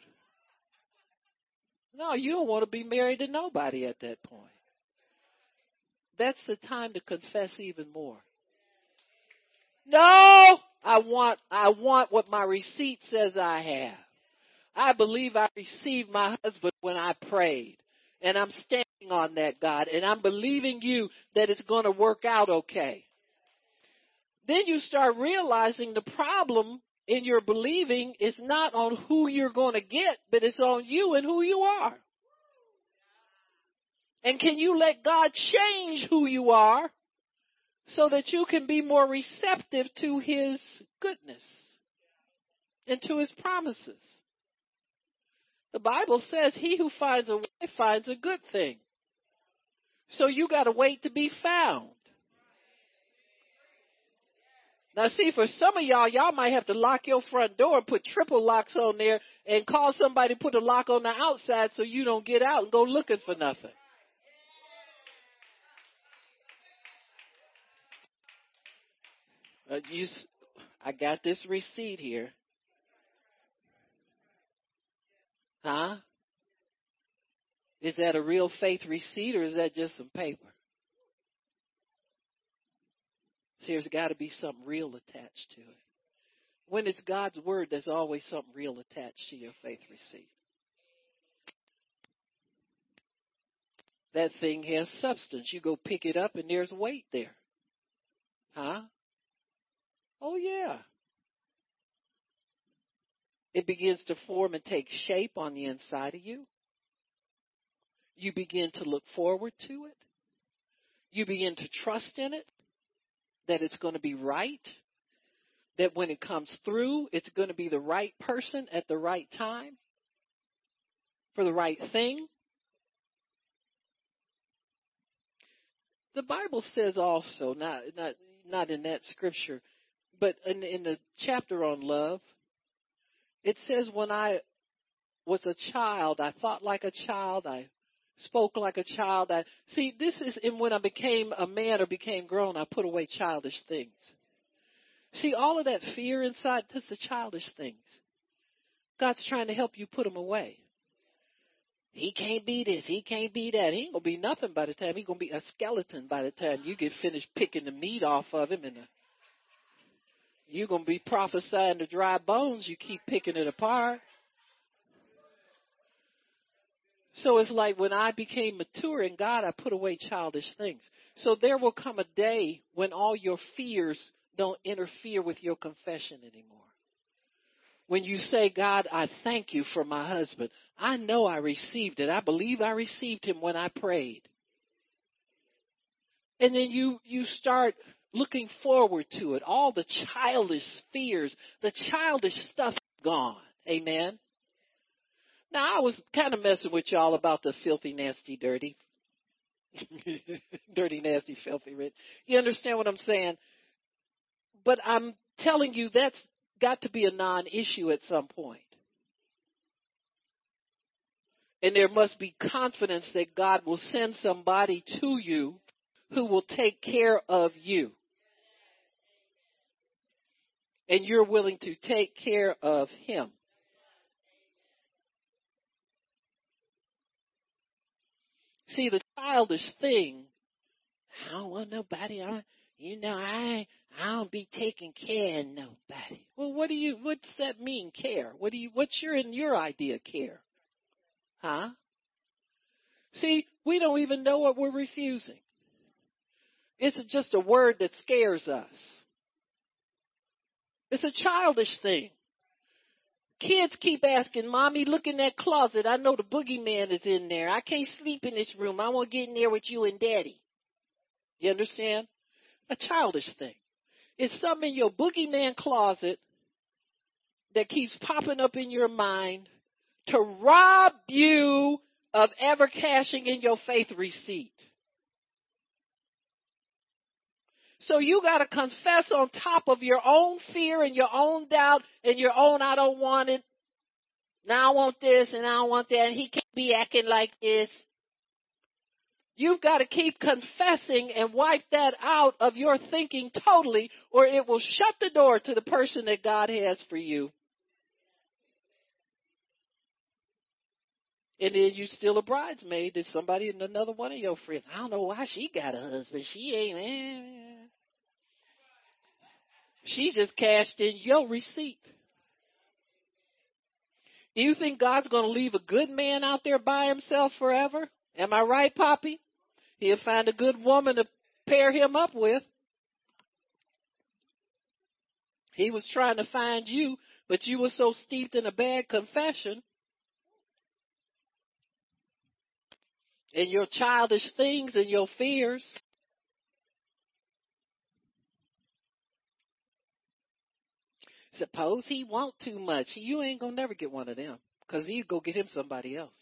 No, you don't want to be married to nobody at that point. That's the time to confess even more. No, I want, I want what my receipt says I have. I believe I received my husband when I prayed. And I'm standing on that, God. And I'm believing you that it's going to work out okay. Then you start realizing the problem in your believing is not on who you're going to get, but it's on you and who you are. And can you let God change who you are so that you can be more receptive to His goodness and to His promises? The Bible says he who finds a wife finds a good thing. So you gotta wait to be found. Now see, for some of y'all, y'all might have to lock your front door and put triple locks on there and call somebody to put a lock on the outside so you don't get out and go looking for nothing. Uh, you, I got this receipt here. Huh? Is that a real faith receipt or is that just some paper? See, there's got to be something real attached to it. When it's God's word, there's always something real attached to your faith receipt. That thing has substance. You go pick it up and there's weight there. Huh? Oh yeah. It begins to form and take shape on the inside of you. You begin to look forward to it. You begin to trust in it that it's going to be right. That when it comes through, it's going to be the right person at the right time for the right thing. The Bible says also, not not not in that scripture, but in, in the chapter on love, it says, "When I was a child, I thought like a child, I spoke like a child. I see this is and when I became a man or became grown, I put away childish things. See all of that fear inside, that's the childish things. God's trying to help you put them away. He can't be this. He can't be that. He ain't gonna be nothing by the time he gonna be a skeleton by the time you get finished picking the meat off of him, and the, you're gonna be prophesying the dry bones. You keep picking it apart. So it's like when I became mature in God, I put away childish things. So there will come a day when all your fears don't interfere with your confession anymore. When you say, God, I thank you for my husband. I know I received it. I believe I received him when I prayed. And then you, you start looking forward to it. All the childish fears, the childish stuff gone. Amen. Now I was kind of messing with y'all about the filthy, nasty, dirty. (laughs) dirty, nasty, filthy, rich. You understand what I'm saying? But I'm telling you that's got to be a non-issue at some point. And there must be confidence that God will send somebody to you who will take care of you. And you're willing to take care of him. See, the childish thing, I don't want nobody. I, you know, I I don't be taking care of nobody. Well, what do you? What's that mean? Care? What do you? What's your in your idea care? Huh? See, we don't even know what we're refusing. It's just a word that scares us. It's a childish thing. Kids keep asking, Mommy, look in that closet. I know the boogeyman is in there. I can't sleep in this room. I want to get in there with you and Daddy. You understand? A childish thing. It's something in your boogeyman closet that keeps popping up in your mind to rob you of ever cashing in your faith receipt. So you got to confess on top of your own fear and your own doubt and your own I don't want it. Now I want this and I don't want that and he can't be acting like this. You've got to keep confessing and wipe that out of your thinking totally or it will shut the door to the person that God has for you. And then you still a bridesmaid to somebody in another one of your friends. I don't know why she got a husband. She ain't. Eh. She just cashed in your receipt. Do you think God's going to leave a good man out there by himself forever? Am I right, Poppy? He'll find a good woman to pair him up with. He was trying to find you, but you were so steeped in a bad confession and your childish things and your fears. Suppose he want too much. You ain't gonna never get one of them because you go get him somebody else.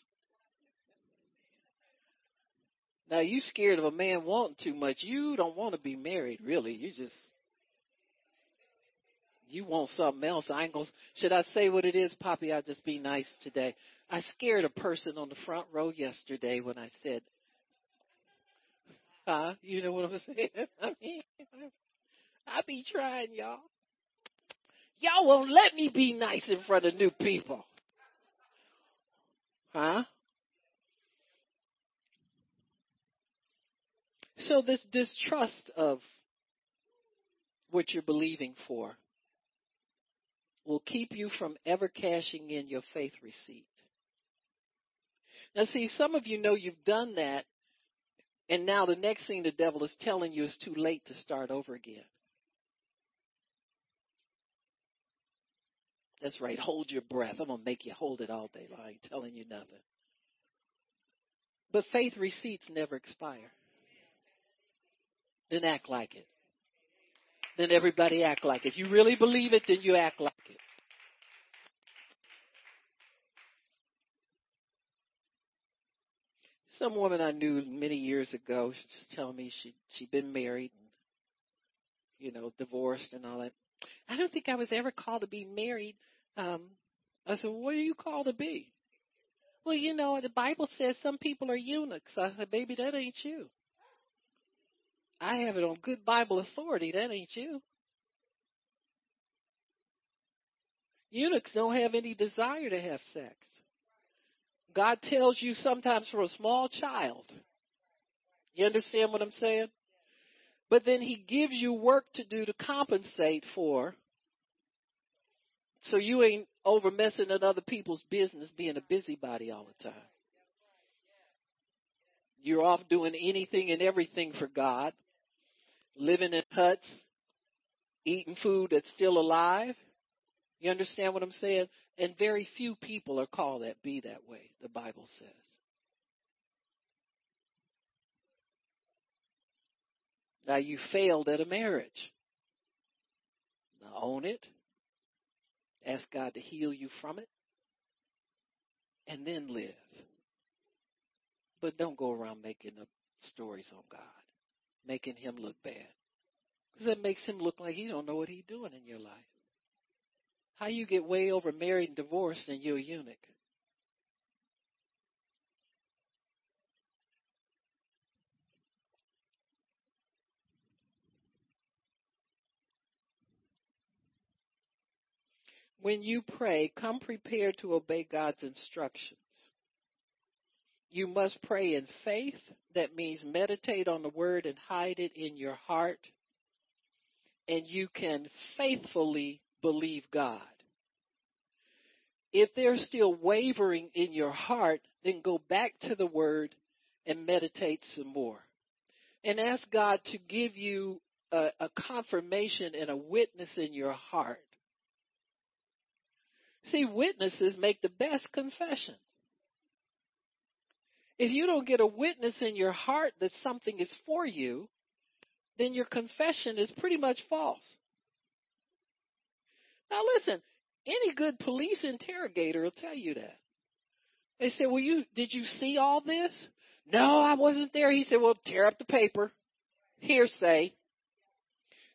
Now you scared of a man wanting too much. You don't want to be married, really. You just you want something else. I ain't gonna. Should I say what it is, Poppy? I'll just be nice today. I scared a person on the front row yesterday when I said, "Huh?" You know what I'm (laughs) saying? I mean, I be trying, y'all. Y'all won't let me be nice in front of new people. Huh? So this distrust of what you're believing for will keep you from ever cashing in your faith receipt. Now see, some of you know you've done that and now the next thing the devil is telling you is too late to start over again. That's right. Hold your breath. I'm going to make you hold it all day long. I ain't telling you nothing. But faith receipts never expire. Then act like it. Then everybody act like it. If you really believe it, then you act like it. Some woman I knew many years ago, she's telling me she she'd been married you know, divorced and all that. I don't think I was ever called to be married. Um I said, What are you called to be? Well, you know, the Bible says some people are eunuchs. I said, Baby, that ain't you. I have it on good Bible authority. That ain't you. Eunuchs don't have any desire to have sex. God tells you sometimes for a small child. You understand what I'm saying? But then he gives you work to do to compensate for so you ain't over messing in other people's business being a busybody all the time. You're off doing anything and everything for God, living in huts, eating food that's still alive. You understand what I'm saying? And very few people are called that be that way, the Bible says. Now you failed at a marriage. Now own it. Ask God to heal you from it. And then live. But don't go around making up stories on God, making him look bad. Because that makes him look like he don't know what he's doing in your life. How you get way over married and divorced and you're a eunuch? When you pray, come prepared to obey God's instructions. You must pray in faith. That means meditate on the word and hide it in your heart. And you can faithfully believe God. If there's still wavering in your heart, then go back to the word and meditate some more. And ask God to give you a, a confirmation and a witness in your heart See, witnesses make the best confession. If you don't get a witness in your heart that something is for you, then your confession is pretty much false. Now listen, any good police interrogator will tell you that. They say, well, you, did you see all this? No, I wasn't there. He said, well, tear up the paper. Hearsay.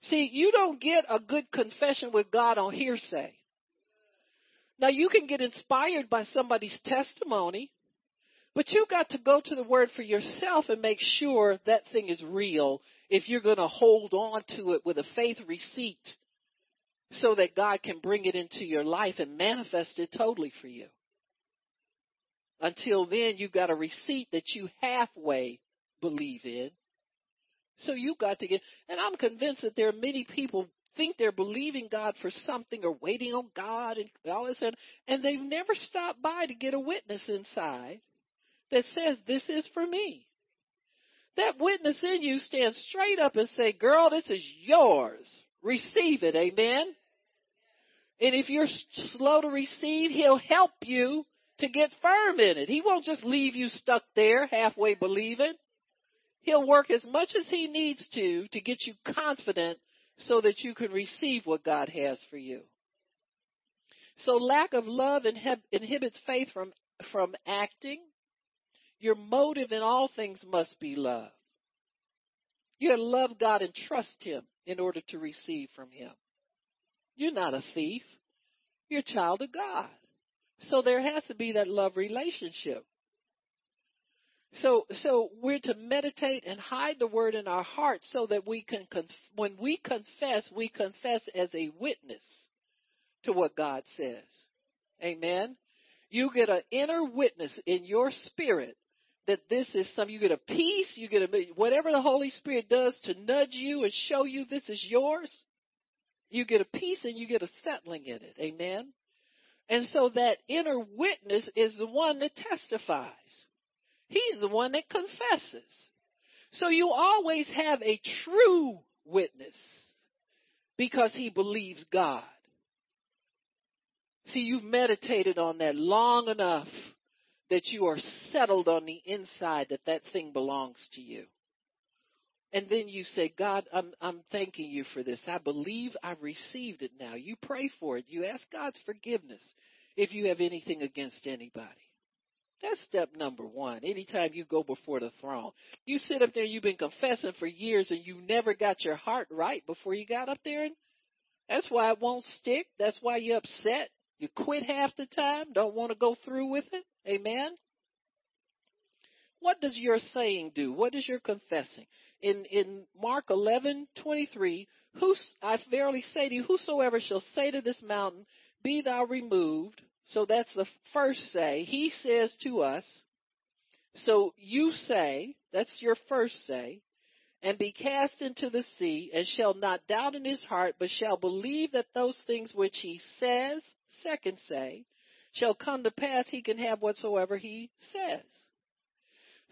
See, you don't get a good confession with God on hearsay. Now you can get inspired by somebody's testimony, but you got to go to the word for yourself and make sure that thing is real if you're going to hold on to it with a faith receipt so that God can bring it into your life and manifest it totally for you. Until then, you've got a receipt that you halfway believe in. So you've got to get, and I'm convinced that there are many people think they're believing God for something or waiting on God and all this, and, and they've never stopped by to get a witness inside that says, This is for me. That witness in you stands straight up and say, Girl, this is yours. Receive it. Amen. And if you're slow to receive, he'll help you to get firm in it. He won't just leave you stuck there halfway believing. He'll work as much as he needs to to get you confident so that you can receive what God has for you. So lack of love inhibits faith from, from acting. Your motive in all things must be love. You have to love God and trust Him in order to receive from Him. You're not a thief. You're a child of God. So there has to be that love relationship. So, so we're to meditate and hide the word in our hearts so that we can, conf- when we confess, we confess as a witness to what God says. Amen. You get an inner witness in your spirit that this is some, you get a peace, you get a, whatever the Holy Spirit does to nudge you and show you this is yours. You get a peace and you get a settling in it. Amen. And so that inner witness is the one that testifies. He's the one that confesses. So you always have a true witness because he believes God. See, you've meditated on that long enough that you are settled on the inside that that thing belongs to you. And then you say, God, I'm, I'm thanking you for this. I believe I've received it now. You pray for it. You ask God's forgiveness if you have anything against anybody. That's step number one. Anytime you go before the throne, you sit up there, you've been confessing for years and you never got your heart right before you got up there. And that's why it won't stick. That's why you're upset. You quit half the time, don't want to go through with it. Amen. What does your saying do? What is your confessing? In in Mark eleven twenty three, who I verily say to you, whosoever shall say to this mountain, Be thou removed. So that's the first say. He says to us. So you say, that's your first say, and be cast into the sea, and shall not doubt in his heart, but shall believe that those things which he says, second say, shall come to pass, he can have whatsoever he says.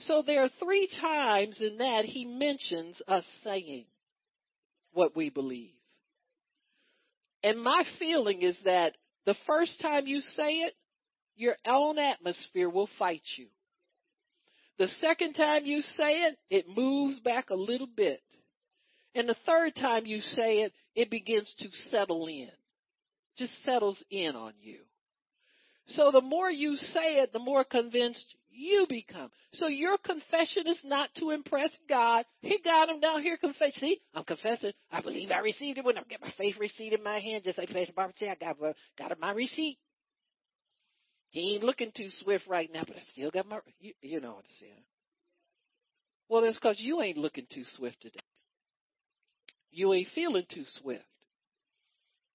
So there are three times in that he mentions us saying what we believe. And my feeling is that the first time you say it, your own atmosphere will fight you. The second time you say it, it moves back a little bit. And the third time you say it, it begins to settle in. Just settles in on you. So the more you say it, the more convinced you become. So your confession is not to impress God. He got him down here confessing. See, I'm confessing. I believe I received it when I get my faith receipt in my hand. Just like Pastor Barbara said, I got, got my receipt. He ain't looking too swift right now, but I still got my, you, you know what I'm saying. Well, that's because you ain't looking too swift today. You ain't feeling too swift.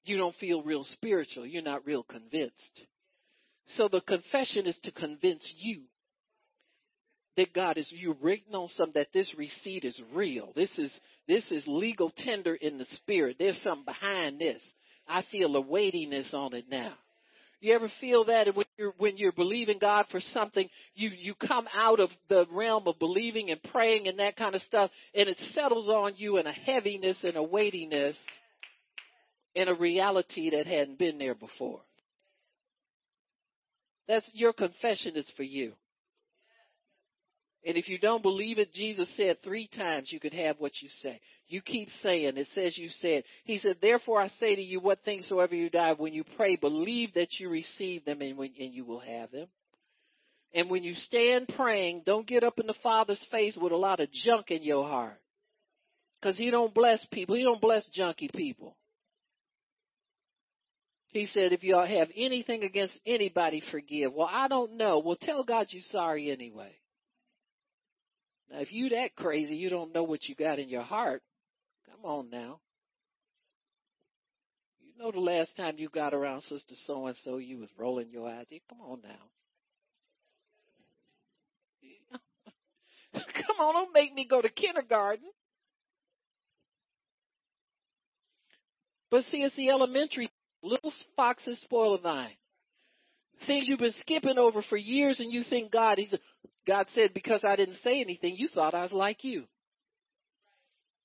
You don't feel real spiritual. You're not real convinced. So the confession is to convince you that God is you written on some that this receipt is real. This is this is legal tender in the spirit. There's something behind this. I feel a weightiness on it now. You ever feel that when you're when you're believing God for something, you you come out of the realm of believing and praying and that kind of stuff, and it settles on you in a heaviness and a weightiness, in a reality that hadn't been there before. That's your confession is for you. And if you don't believe it, Jesus said three times you could have what you say. You keep saying, it says you said. He said, therefore I say to you, what things soever you die, when you pray, believe that you receive them and, when, and you will have them. And when you stand praying, don't get up in the Father's face with a lot of junk in your heart. Cause He don't bless people. He don't bless junky people. He said, if y'all have anything against anybody, forgive. Well, I don't know. Well, tell God you're sorry anyway. Now, if you that crazy, you don't know what you got in your heart. Come on now. You know the last time you got around Sister So and So, you was rolling your eyes. Come on now. (laughs) Come on, don't make me go to kindergarten. But see, it's the elementary. Little foxes spoil a vine. Things you've been skipping over for years and you think God, He's God said, because I didn't say anything, you thought I was like you.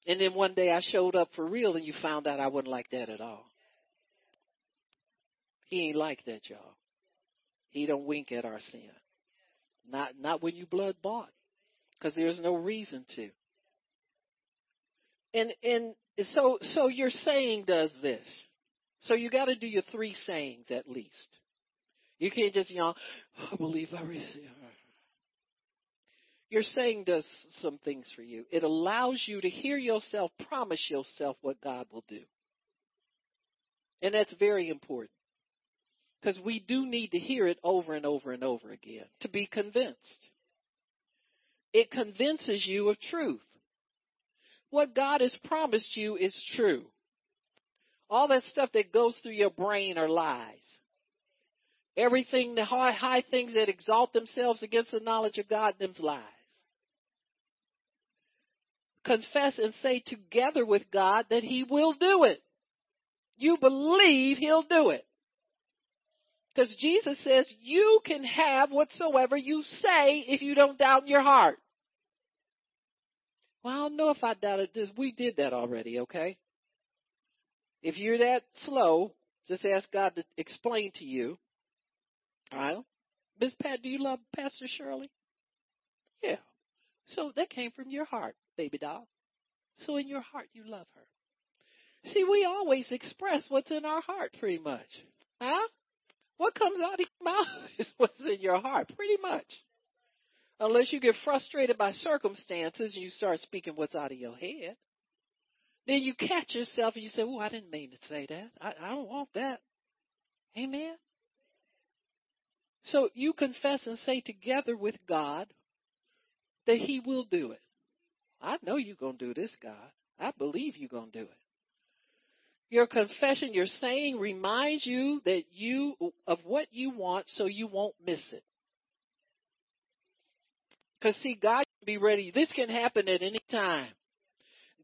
And then one day I showed up for real and you found out I wasn't like that at all. He ain't like that, y'all. He don't wink at our sin. Not, not when you blood bought. Cause there's no reason to. And, and so, so your saying does this. So you gotta do your three sayings at least. You can't just, know, I believe I receive. Your saying does some things for you. It allows you to hear yourself promise yourself what God will do. And that's very important. Because we do need to hear it over and over and over again to be convinced. It convinces you of truth. What God has promised you is true. All that stuff that goes through your brain are lies. Everything, the high, high things that exalt themselves against the knowledge of God, them's lies confess and say together with God that He will do it. You believe he'll do it. Because Jesus says you can have whatsoever you say if you don't doubt in your heart. Well, I don't know if I doubted this. We did that already, okay? If you're that slow, just ask God to explain to you. All right? Miss Pat, do you love Pastor Shirley? Yeah. So that came from your heart, baby doll. So in your heart, you love her. See, we always express what's in our heart pretty much. Huh? What comes out of your (laughs) mouth is what's in your heart, pretty much. Unless you get frustrated by circumstances and you start speaking what's out of your head. Then you catch yourself and you say, Oh, I didn't mean to say that. I, I don't want that. Amen. So you confess and say together with God that He will do it. I know you're going to do this, God. I believe you're going to do it. Your confession, your saying reminds you that you of what you want so you won't miss it. Because see, God can be ready. This can happen at any time.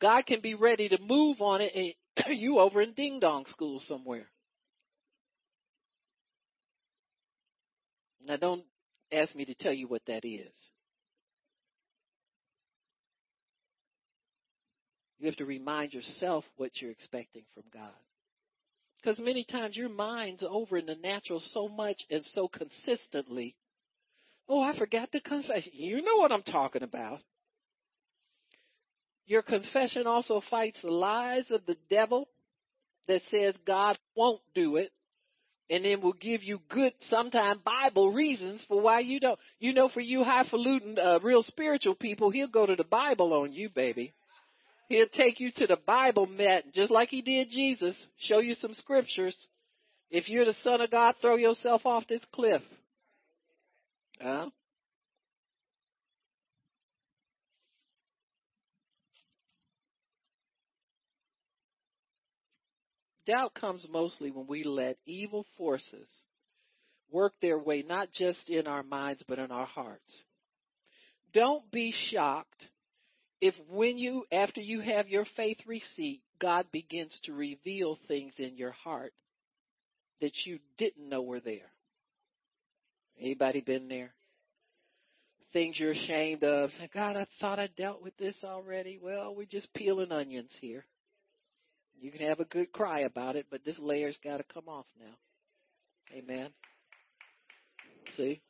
God can be ready to move on it and (coughs) you over in ding dong school somewhere. Now don't ask me to tell you what that is. You have to remind yourself what you're expecting from God. Because many times your mind's over in the natural so much and so consistently. Oh, I forgot to confess. You know what I'm talking about. Your confession also fights the lies of the devil that says God won't do it and then will give you good, sometimes Bible reasons for why you don't. You know, for you highfalutin, uh, real spiritual people, he'll go to the Bible on you, baby. He'll take you to the Bible mat, just like he did Jesus, show you some scriptures. If you're the son of God, throw yourself off this cliff. Huh? Doubt comes mostly when we let evil forces work their way not just in our minds but in our hearts. Don't be shocked if when you after you have your faith receipt, God begins to reveal things in your heart that you didn't know were there. Anybody been there? Things you're ashamed of. God, I thought I dealt with this already. Well, we're just peeling onions here. You can have a good cry about it, but this layer's got to come off now. Amen. See?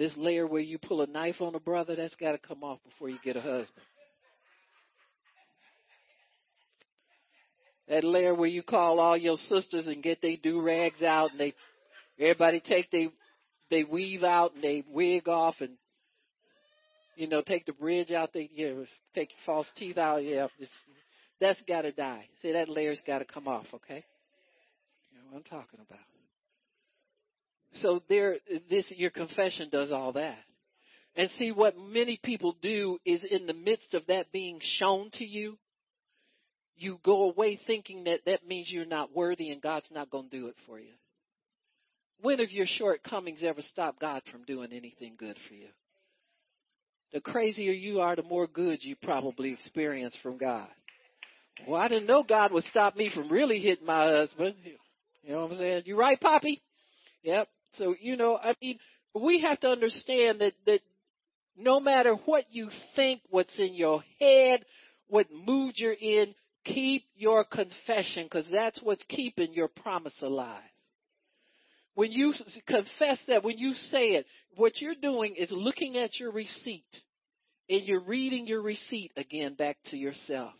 This layer where you pull a knife on a brother, that's got to come off before you get a husband. That layer where you call all your sisters and get their do rags out and they everybody take they they weave out and they wig off and you know take the bridge out they yeah take your false teeth out yeah it's, that's got to die. See that layer's got to come off. Okay, you know what I'm talking about. So there, this your confession does all that. And see what many people do is in the midst of that being shown to you, you go away thinking that that means you're not worthy and God's not going to do it for you. When have your shortcomings ever stopped God from doing anything good for you? The crazier you are, the more good you probably experience from God. Well, I didn't know God would stop me from really hitting my husband. You know what I'm saying? You right, Poppy? Yep. So, you know, I mean, we have to understand that, that no matter what you think, what's in your head, what mood you're in, keep your confession because that's what's keeping your promise alive. When you confess that, when you say it, what you're doing is looking at your receipt and you're reading your receipt again back to yourself.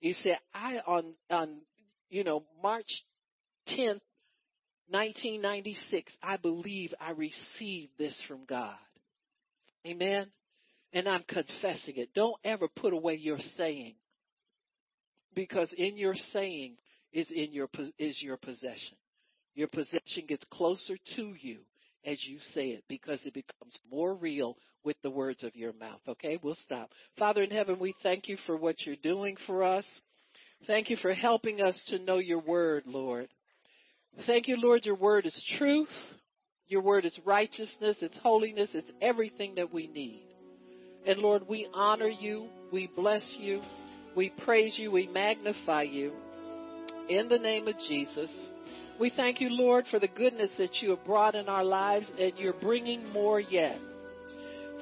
You say, I on on you know March 10th, 1996, I believe I received this from God. Amen. And I'm confessing it. Don't ever put away your saying. Because in your saying is in your is your possession. Your possession gets closer to you as you say it because it becomes more real with the words of your mouth. Okay, we'll stop. Father in heaven, we thank you for what you're doing for us. Thank you for helping us to know your word, Lord. Thank you, Lord. Your word is truth. Your word is righteousness. It's holiness. It's everything that we need. And Lord, we honor you. We bless you. We praise you. We magnify you. in the name of Jesus. We thank you, Lord, for the goodness that you have brought in our lives and you're bringing more yet.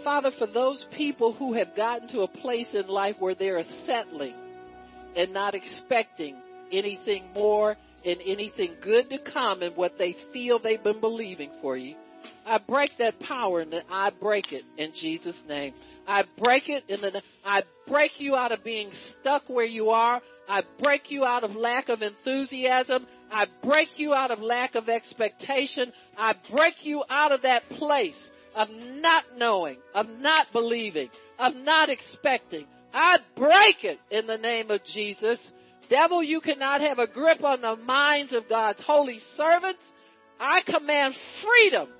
Father, for those people who have gotten to a place in life where they are settling and not expecting anything more and anything good to come and what they feel they've been believing for you, I break that power and I break it in Jesus' name. I break it in the, I break you out of being stuck where you are. I break you out of lack of enthusiasm. I break you out of lack of expectation. I break you out of that place of not knowing, of not believing, of not expecting. I break it in the name of Jesus. Devil, you cannot have a grip on the minds of God's holy servants. I command freedom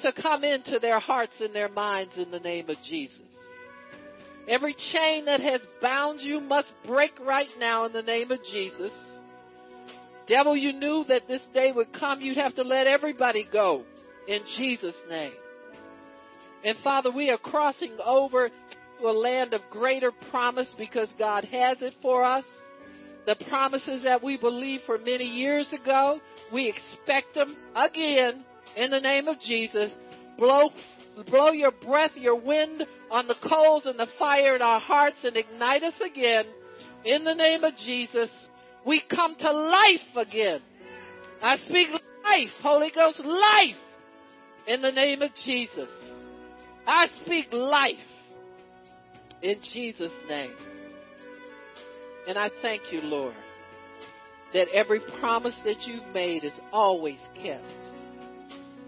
to come into their hearts and their minds in the name of Jesus. Every chain that has bound you must break right now in the name of Jesus. Devil, you knew that this day would come. You'd have to let everybody go in Jesus' name. And Father, we are crossing over to a land of greater promise because God has it for us. The promises that we believed for many years ago, we expect them again in the name of Jesus. Blow, blow your breath, your wind on the coals and the fire in our hearts and ignite us again in the name of Jesus. We come to life again. I speak life, Holy Ghost, life in the name of Jesus. I speak life in Jesus' name. And I thank you, Lord, that every promise that you've made is always kept.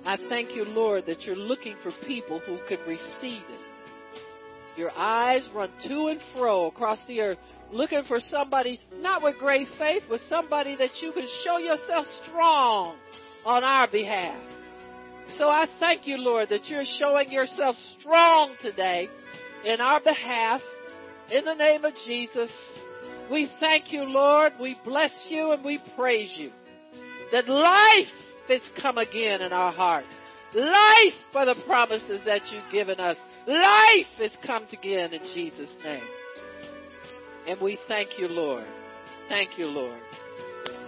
I thank you, Lord, that you're looking for people who can receive it. Your eyes run to and fro across the earth, looking for somebody, not with great faith, but somebody that you can show yourself strong on our behalf. So I thank you, Lord, that you're showing yourself strong today in our behalf. In the name of Jesus, we thank you, Lord. We bless you and we praise you. That life has come again in our hearts. Life for the promises that you've given us. Life has come again in Jesus' name. And we thank you, Lord. Thank you, Lord.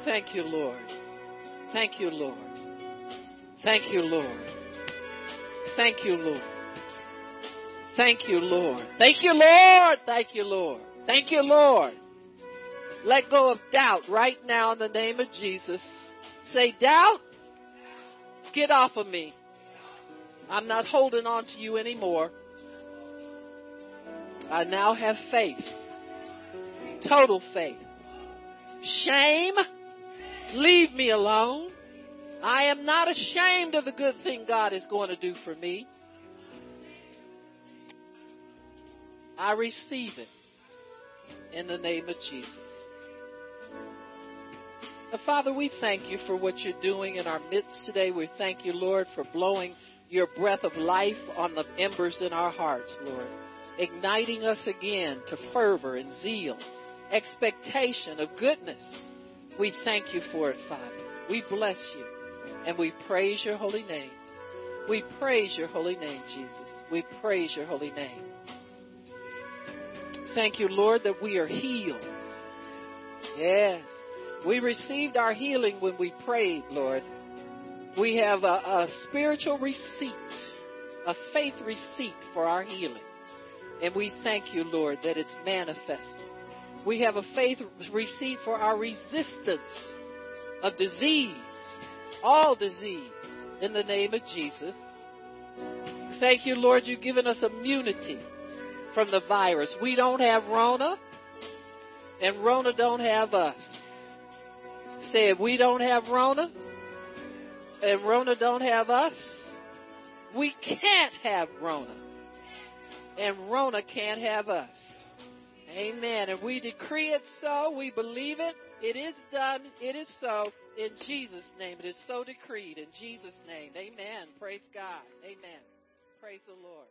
Thank you, Lord. Thank you, Lord. Thank you, Lord. Thank you, Lord. Thank you, Lord. Thank you, Lord. Thank you, Lord. Thank you, Lord. Let go of doubt right now in the name of Jesus. Say, doubt, get off of me. I'm not holding on to you anymore. I now have faith. Total faith. Shame, leave me alone. I am not ashamed of the good thing God is going to do for me. I receive it in the name of Jesus. Father, we thank you for what you're doing in our midst today. We thank you, Lord, for blowing your breath of life on the embers in our hearts, Lord, igniting us again to fervor and zeal, expectation of goodness. We thank you for it, Father. We bless you and we praise your holy name. We praise your holy name, Jesus. We praise your holy name. Thank you, Lord, that we are healed. Yes. We received our healing when we prayed, Lord. We have a, a spiritual receipt, a faith receipt for our healing. And we thank you, Lord, that it's manifested. We have a faith receipt for our resistance of disease, all disease, in the name of Jesus. Thank you, Lord, you've given us immunity from the virus. We don't have Rona, and Rona don't have us. Say, if we don't have Rona, and Rona don't have us, we can't have Rona. And Rona can't have us. Amen. And we decree it so. We believe it. It is done. It is so. In Jesus' name. It is so decreed. In Jesus' name. Amen. Praise God. Amen. Praise the Lord.